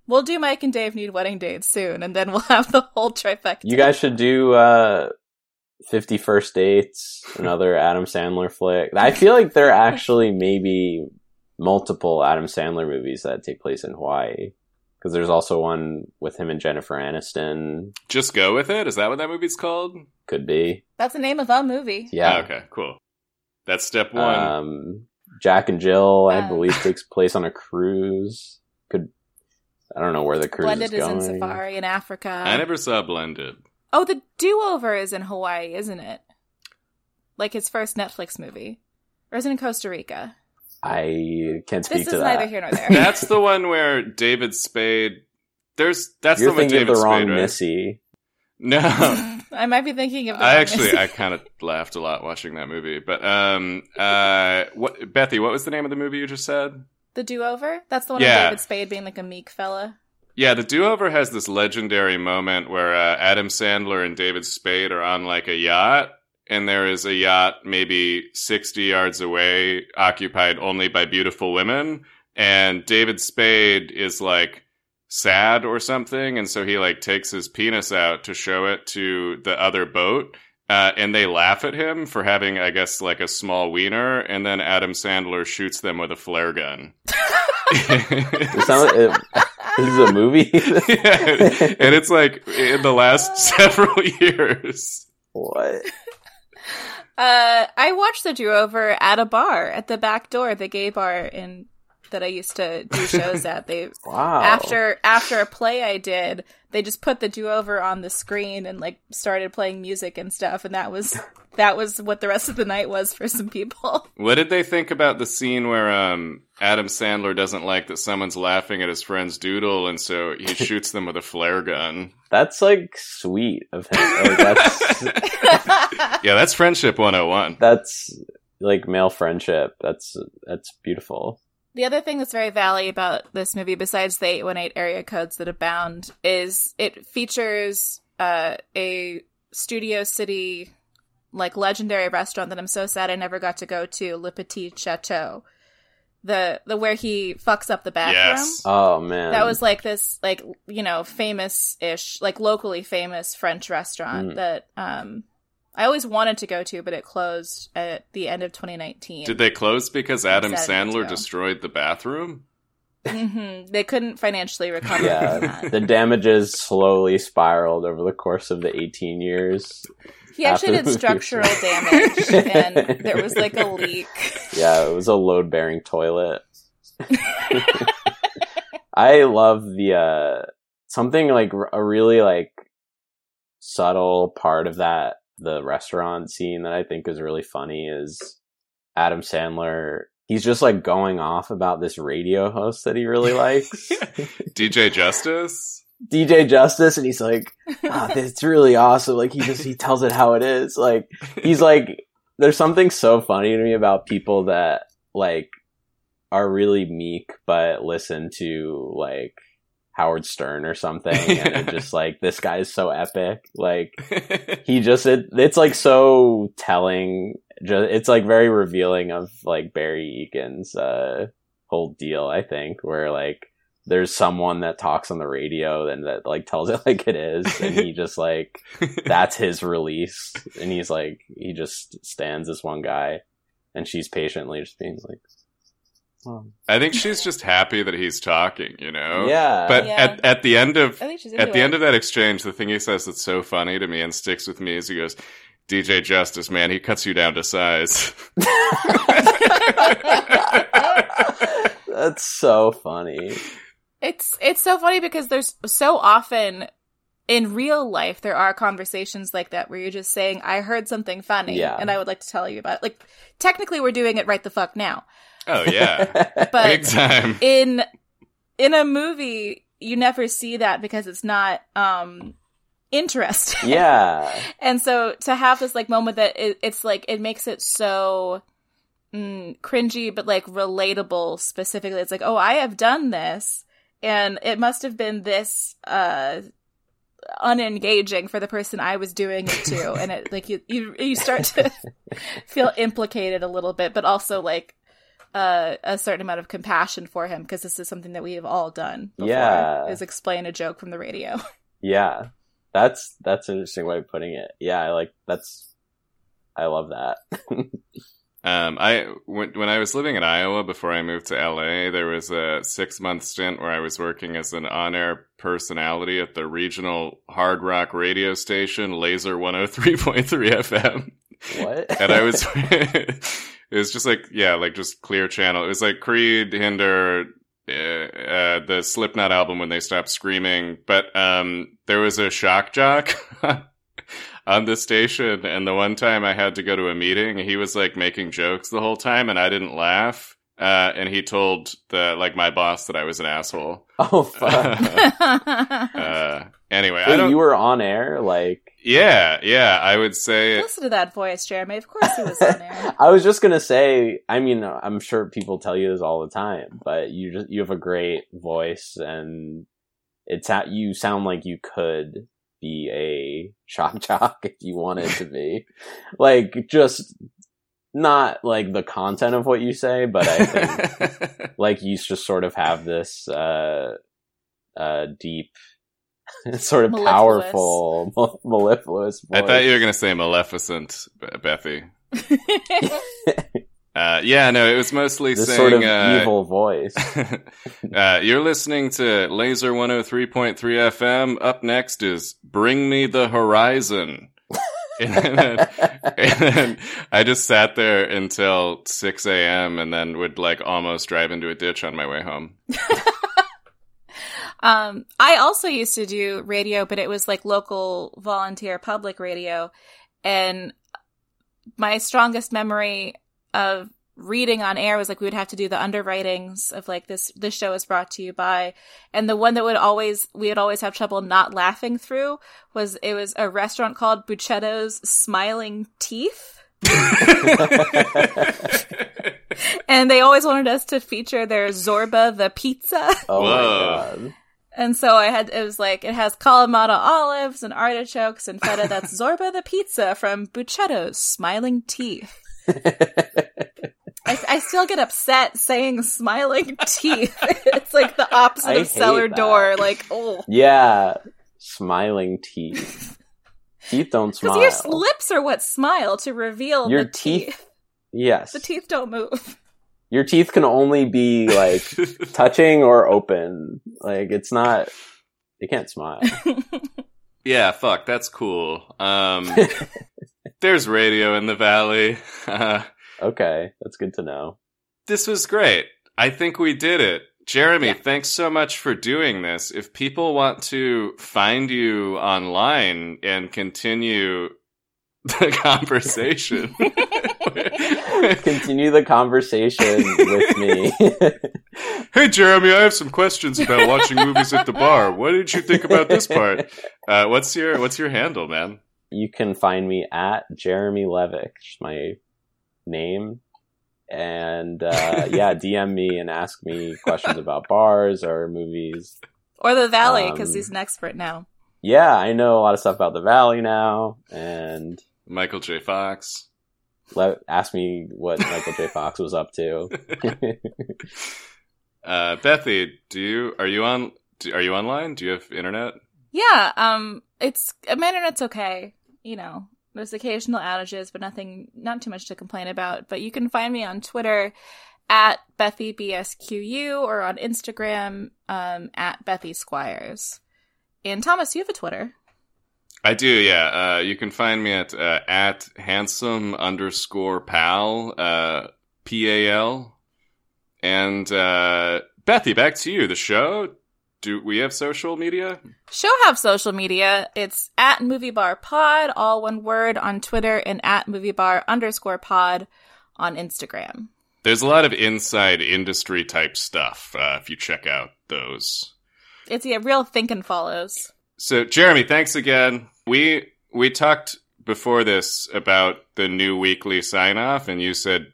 We'll do Mike and Dave need wedding dates soon, and then we'll [laughs] have the whole trifecta. You guys should do uh, 50 First Dates, another Adam Sandler flick. I feel like there are actually maybe multiple Adam Sandler movies that take place in Hawaii. Because there's also one with him and Jennifer Aniston. Just go with it? Is that what that movie's called? Could be. That's the name of a movie. Yeah. Oh, okay, cool. That's step one. Um, Jack and Jill, I Um. believe, takes [laughs] place on a cruise. Could I don't know where the cruise Blended is is going. in Safari in Africa. I never saw Blended. Oh, the Do Over is in Hawaii, isn't it? Like his first Netflix movie, or is it in Costa Rica? I can't speak This to is that. neither here nor [laughs] there. That's the one where David Spade. There's that's You're the one with David the wrong Spade, right? Missy. No, [laughs] I might be thinking of. The I wrong actually Missy. I kind of [laughs] laughed a lot watching that movie. But um, uh, what Bethy? What was the name of the movie you just said? the Do Over. That's the one Yeah. of David Spade being like a meek fella. Yeah, the Do Over has this legendary moment where uh, Adam Sandler and David Spade are on like a yacht, and there is a yacht maybe 60 yards away, occupied only by beautiful women. And David Spade is like sad or something, and so he like takes his penis out to show it to the other boat. Uh, and they laugh at him for having, I guess, like a small wiener, and then Adam Sandler shoots them with a flare gun. [laughs] It this is a movie. [laughs] yeah, and it's like in the last [laughs] several years. what? Uh, I watched the Do Over at a bar at the back door, the gay bar in that I used to do shows at. They [laughs] Wow. after after a play I did, they just put the Do Over on the screen and like started playing music and stuff, and that was [laughs] that was what the rest of the night was for some people. [laughs] What did they think about the scene where um, Adam Sandler doesn't like that someone's laughing at his friend's doodle, and so he shoots them with a flare gun? That's like sweet of him. Like, that's Yeah, that's friendship 101. that's like male friendship. That's that's beautiful. The other thing that's very valley about this movie, besides the 818 area codes that abound, is it features uh, a Studio City, like legendary restaurant that I'm so sad I never got to go to, Le Petit Chateau. The the where he fucks up the bathroom. Yes. Oh man, That was like this, like you know, famous ish, like locally famous French restaurant Mm. that um I always wanted to go to, but it closed at the end of 2019. Did they close because Adam Sad Sandler to destroyed the bathroom? Mm-hmm. They couldn't financially recover from yeah. that. the damages slowly spiraled over the course of the 18 years. He actually did structural damage, and there was like a leak. Yeah, it was a load bearing toilet. [laughs] I love the uh something like a really like subtle part of that the restaurant scene that I think is really funny is Adam Sandler he's just like going off about this radio host that he really likes. [laughs] DJ Justice? DJ Justice and he's like, ah, [laughs] it's really awesome. Like he just he tells it how it is. Like he's like there's something so funny to me about people that like are really meek but listen to like Howard Stern or something and just [laughs] like this guy is so epic. Like [laughs] he just it, it's like so telling just it's like very revealing of like Barry Egan's uh whole deal, I think, where like there's someone that talks on the radio and that like tells it [laughs] like it is, and he just like that's his release, and he's like he just stands as one guy, and she's patiently just being like, oh. I think she's just happy that he's talking, you know. yeah, But Yeah. at at the end of I think she's at the it. end of that exchange, the thing he says that's so funny to me and sticks with me is he goes, "DJ Justice, man, he cuts you down to size." [laughs] that's so funny. It's it's so funny because there's so often in real life there are conversations like that where you're just saying I heard something funny Yeah. and I would like to tell you about it. Like technically we're doing it right the fuck now. Oh yeah, [laughs] big But time. in in a movie you never see that because it's not um interesting. [laughs] yeah, And so to have this like moment that it, it's like it makes it so mm, cringy, but like relatable specifically. It's like, oh, I have done this, and it must have been this uh unengaging for the person I was doing it to, and it like you you you start to [laughs] feel implicated a little bit, but also like. Uh, a certain amount of compassion for him because this is something that we have all done before Yeah. is explain a joke from the radio [laughs] yeah. That's that's an interesting way of putting it. Yeah, I like that's. I love that. [laughs] Um, I when, when I was living in Iowa before I moved to LA, there was a six month stint where I was working as an on air personality at the regional hard rock radio station Lazer 103.3 FM. What? [laughs] and I was [laughs] it was just like yeah, like just clear channel. It was like Creed, Hinder, uh, uh, the Slipknot album when they stopped screaming. But um, there was a shock jock [laughs] on the station, and the one time I had to go to a meeting, he was like making jokes the whole time, and I didn't laugh. Uh, and he told the like my boss that I was an asshole. oh fuck! Anyway, I don't. you were on air, like. yeah, yeah, I would say Listen to that voice, Jeremy. Of course he was on there. [laughs] I was just gonna say. I mean, I'm sure people tell you this all the time, but you just you have a great voice, and it's at you sound like you could be a shock [laughs] jock if you wanted to be, like just not like the content of what you say, but I think [laughs] like you just sort of have this uh uh deep sort of [laughs] Mellifluous. powerful mel- mellifluous voice. I thought you were going to say Maleficent, Be- Bethy. [laughs] Uh, yeah, no, it was mostly this saying sort of uh, evil voice. [laughs] uh, you're listening to Lazer 103.3 FM. Up next is Bring Me the Horizon. and, then, and then I just sat there until 6 a.m. and then would like almost drive into a ditch on my way home. Um, I also used to do radio, but it was like local volunteer public radio. And my strongest memory of reading on air was like we would have to do the underwritings of like this this show is brought to you by and the one that would always we would always have trouble not laughing through was it was a restaurant called Buccetto's Smiling Teeth [laughs] and they always wanted us to feature their Zorba the pizza oh Whoa. my god. And so I had it was like it has Kalamata olives and artichokes and feta that's [laughs] Zorba the pizza from Buccetto's Smiling Teeth I, [laughs] I still get upset saying smiling [laughs] teeth. it's like the opposite I of cellar that. door. Like, oh. yeah, smiling teeth. Teeth don't Because smile. your lips are what smile to reveal Your the teeth. teeth- yes, The teeth don't move. Your teeth can only be like [laughs] touching or open. Like it's not. They can't smile. [laughs] yeah, fuck, that's cool. Um, [laughs] there's radio in the valley. Uh, okay, that's good to know. This was great. I think we did it. Jeremy, Yeah. thanks so much for doing this. If people want to find you online and continue the conversation, [laughs] Continue the conversation with me. [laughs] hey Jeremy, I have some questions about watching movies at the bar. What did you think about this part? Uh, what's your what's your handle, man? you can find me at Jeremy Levick, just my name. And uh, yeah, [laughs] DM me and ask me questions about bars or movies. or the valley, because Um, he's an expert now. Yeah, I know a lot of stuff about the Valley now, and Michael J. Fox. Let ask me what Michael J. Fox was up to. [laughs] Uh, Bethy, do you are you on? Do, are you online? Do you have internet? Yeah, um, it's my internet's okay. You know, there's occasional outages, but nothing, not too much to complain about. But you can find me on Twitter at Bethy BSQU or on Instagram um, at Bethy Squires. And Thomas, you have a Twitter. I do, yeah. Uh, you can find me at uh, at handsome underscore pal, uh, P A L. And uh, Bethy, back to you. The show. Do we have social media? Show have social media. It's at Movie Bar Pod, all one word on Twitter, and at Movie Bar underscore Pod on Instagram. There's a lot of inside industry type stuff uh, if you check out those. It's a real think and follows. So, Jeremy, thanks again. We we talked before this about the new weekly sign off, and you said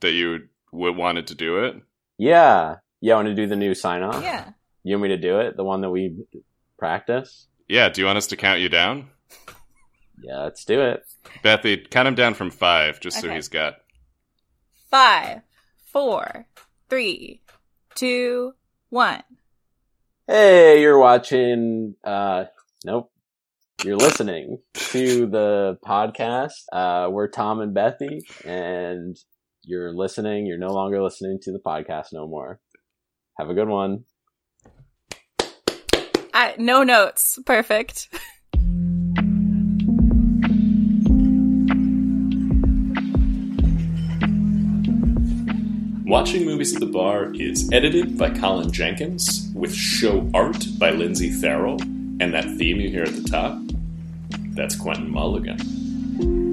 that you would wanted to do it. Yeah. Yeah, I want to do the new sign off. Yeah. You want me to do it? The one that we practice? Yeah. Do you want us to count you down, Yeah, let's do it. Bethy? Count him down from five, just so he's got. Five, four, three, two, one. Hey, you're watching uh nope. You're listening to the podcast. Uh we're Tom and Bethy and you're listening, you're no longer listening to the podcast no more. Have a good one. I, no notes. Perfect. [laughs] Watching Movies at the Bar is edited by Colin Jenkins, with show art by Lindsay Farrell, and that theme you hear at the top, that's Quentin Mulligan.